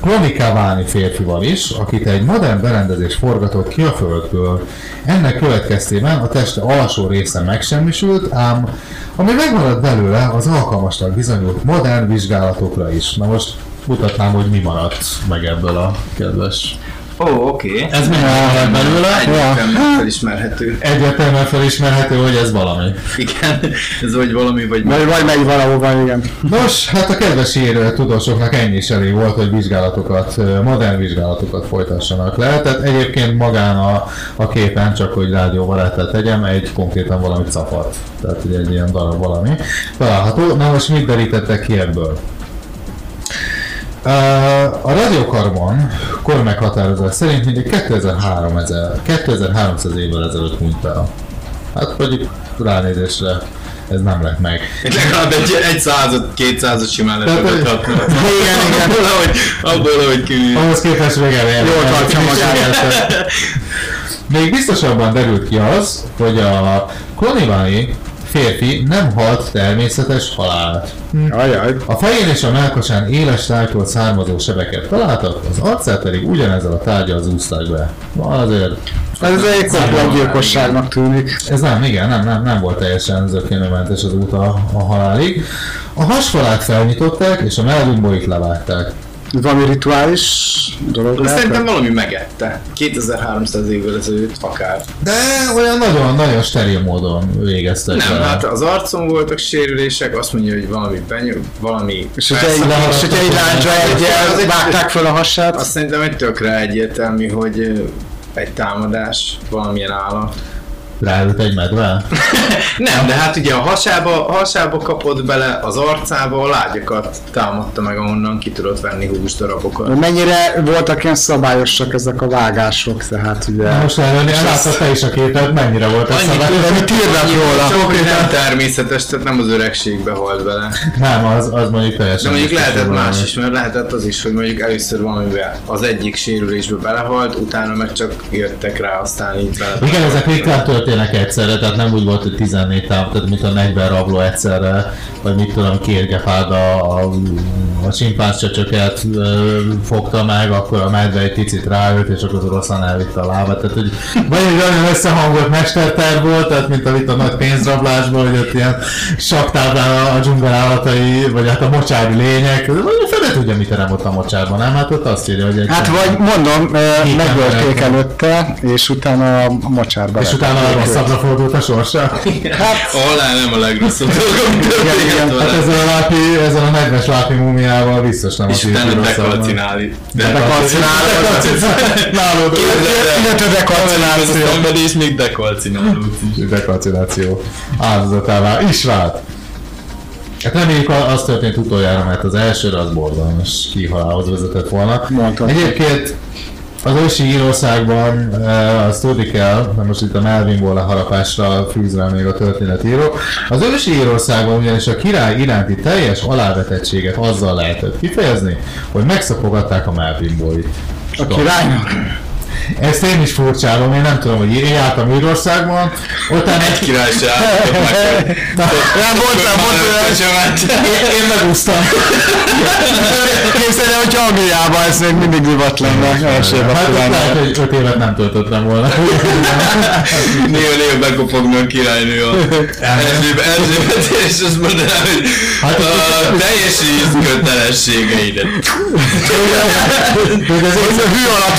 Klonikaváni férfival is, akit egy modern berendezés forgatott ki a földből. Ennek következtében a teste alsó része megsemmisült, ám ami megmaradt belőle, az alkalmasnak bizonyult modern vizsgálatokra is. Na most mutatnám, hogy mi maradt meg ebből a kedves. Ó, oh, oké. Okay. Ez mi maradt belőle? Egyértelműen felismerhető. Egyértelműen felismerhető, hogy ez valami. Igen, ez vagy valami, vagy Vagy, vagy megy valahova, igen. Nos, hát a kedves ír tudósoknak ennyi is elég volt, hogy vizsgálatokat, modern vizsgálatokat folytassanak le. Tehát egyébként magán a, a képen, csak hogy rádióbarátát tegyem, egy konkrétan valami cafat. Tehát egy ilyen darab valami. Található. Na most mit derítettek ki ebből? A radiokarbon kor meghatározás szerint mindig 2003 ezer- 2300 évvel ezelőtt hunyt el. Hát mondjuk ránézésre ez nem lett meg. Legalább egy, egy század, kétszázad simán hogy- lehetett (laughs) Igen, igen. Valahogy, abból, hogy ki... Ahhoz képest még elég. Jól tartja magát. Még biztosabban derült ki az, hogy a klonibani férfi nem halt természetes halált. Ajaj. A fején és a melkasán éles tájtól származó sebeket találtak, az arcát pedig ugyanezzel a tárgyal zúzták be. Azért... Ez egy gyilkosságnak tűnik. Ez nem, igen, nem, nem, nem volt teljesen zökkenőmentes az út a, a halálig. A hasfalát felnyitották, és a mellumbóit levágták. Valami rituális dolog lehet? Szerintem valami megette. 2300 évvel ezelőtt akár. De olyan nagyon-nagyon steril módon végeztek Nem, vele. hát az arcon voltak sérülések, azt mondja, hogy valami benyom, valami... És hogyha egy, láncsra egyel vágták fel a hasát? Azt szerintem egy tökre egyértelmű, hogy egy támadás, valamilyen állat. Ráült egy medve? Nem, de hát ugye a hasába, a hasába kapott bele, az arcába a lágyakat támadta meg, ahonnan ki tudott venni húsdarabokat. Mennyire voltak ilyen szabályosak ezek a vágások, tehát ugye... Na most erről láttad te is a képet, mennyire volt ez Annyit, szabály? mit írnak róla? Csak, hogy nem természetes, tehát nem az öregségbe halt bele. Nem, az, az mondjuk teljesen... De mondjuk lehetett más is, mert lehetett az is, hogy mondjuk először valamivel az egyik sérülésbe belehalt, utána meg csak jöttek rá, aztán így bele. Igen, ezek ritkán történnek egyszerre, tehát nem úgy volt, hogy 14 tám, tehát mint a 40 rabló egyszerre, vagy mit tudom, kérgefád a, a, a simpánz csöcsöket ö, fogta meg, akkor a medve egy picit ráült, és akkor az oroszlán elvitte a lábát. Tehát, hogy vagy egy olyan összehangolt mesterterv volt, tehát mint a, itt a nagy pénzrablásból, hogy ott ilyen saktáblán a, dzsungel állatai, vagy hát a mocsári lények, fele tudja, mit terem ott a mocsárban, nem? Hát ott azt írja, hogy egy Hát vagy mondom, megölték előtte, és utána a mocsárba és utána lették a őt. rosszabbra fordult a sorsa. Hát, Alá nem a legrosszabb dolgok Igen, igen. Hát ezzel a lápi, ezzel a nedves lápi múmiával biztos nem És az utána írt rosszabb. dekalcinálni. Nálad. Illetve dekalcináció. Szenvedés még dekalcinálódsz is. Dekalcináció áldozatává is vált. Hát reméljük a- az történt utoljára, mert az elsőre az borzalmas kihalálhoz vezetett volna. Mondhatod. Egyébként az ősi Írországban e, azt tudni kell, mert most itt a Melvin leharapásra fűzve még a történetíró, az ősi Írországban ugyanis a király iránti teljes alávetettséget azzal lehetett kifejezni, hogy megszapogatták a Melvin Boy-t. A királynak? Ezt én is furcsálom, én nem tudom, hogy én jártam Írországban, utána Egy király se állított (laughs) meg, hogy Nem volt, nem volt olyan. én, megúsztam. Képzeld el, hogy Angliában ez még mindig divat lenne. Hát lehet, hogy 5 évet nem töltöttem volna. (laughs) néha-néha bekopogna a királynő a Erzsébet, és azt mondaná, hogy Hát, a teljesítsd kötelességeidet. De ez Ez a hű alatt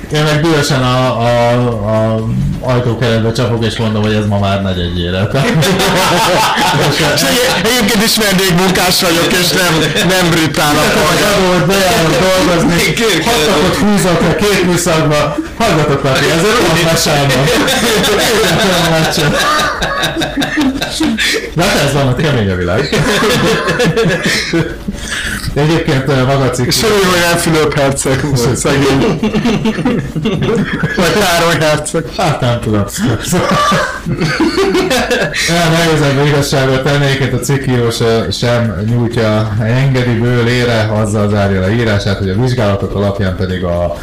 Én meg dühösen a, a, a ajtókeretbe csapok, és mondom, hogy ez ma már negyedjére. És egy- egyébként is vendégmunkás vagyok, és nem, nem britán a. Adót bejárok dolgozni, hat napot húzok a két műszakba, hallgatok Peti, ez egy rohadt mesálma. De hát ez van, hogy kemény a világ. Egyébként maga a cikk... És olyan, Fülöp herceg volt, szegény. Vagy Károly herceg. Hát nem tudom. Nehéz ebben igazságot tenni, egyébként a cikkíró se, sem nyújtja engedi bőlére, azzal zárja le írását, hogy a vizsgálatok alapján pedig a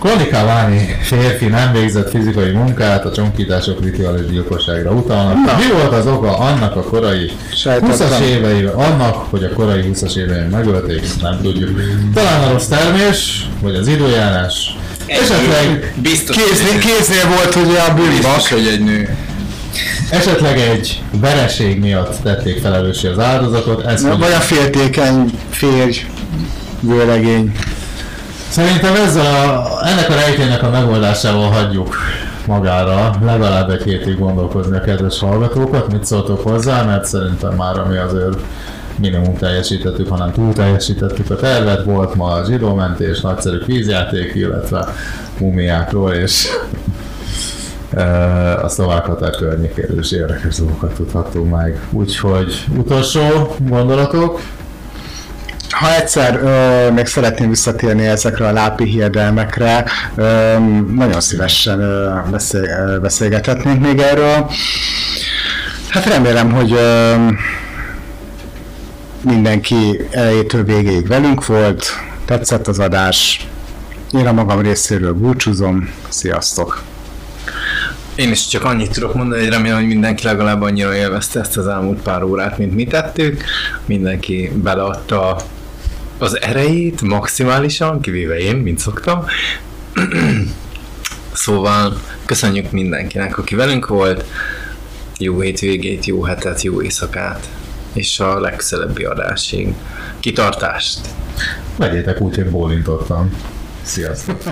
Kronikáványi férfi nem végzett fizikai munkát, a csonkítások rituális gyilkosságra utalnak. Mi volt az oka annak a korai 20-as éveiben, annak, hogy a korai 20-as éveiben megölték, nem tudjuk. Talán a rossz termés, vagy az időjárás, esetleg Biztos, Kéznél, kéznél volt ugye a bűnbak. biztos, hogy egy nő. esetleg egy vereség miatt tették felelőssé az áldozatot, ez Vagy a féltékeny férj, vőlegény. Szerintem ezzel a, ennek a rejtének a megoldásával hagyjuk magára legalább egy hétig gondolkozni a kedves hallgatókat, mit szóltok hozzá, mert szerintem már ami azért minimum teljesítettük, hanem túl teljesítettük a tervet, volt ma a zsidómentés, nagyszerű vízjáték, illetve mumiákról, és (laughs) e, a szlovák határ környékéről is érdekes dolgokat tudhattunk meg. Úgyhogy utolsó gondolatok? Ha egyszer ö, még szeretném visszatérni ezekre a lápi hiedelmekre, ö, nagyon szívesen ö, beszél, ö, beszélgethetnénk még erről. Hát remélem, hogy ö, mindenki elejétől végéig velünk volt, tetszett az adás. Én a magam részéről búcsúzom, sziasztok! Én is csak annyit tudok mondani, hogy remélem, hogy mindenki legalább annyira élvezte ezt az elmúlt pár órát, mint mi tettük. Mindenki beleadta az erejét maximálisan, kivéve én, mint szoktam. (clears throat) szóval köszönjük mindenkinek, aki velünk volt. Jó hétvégét, jó hetet, jó éjszakát, és a legközelebbi adásig. Kitartást! Vegyétek úgy, hogy bólintottam. Sziasztok!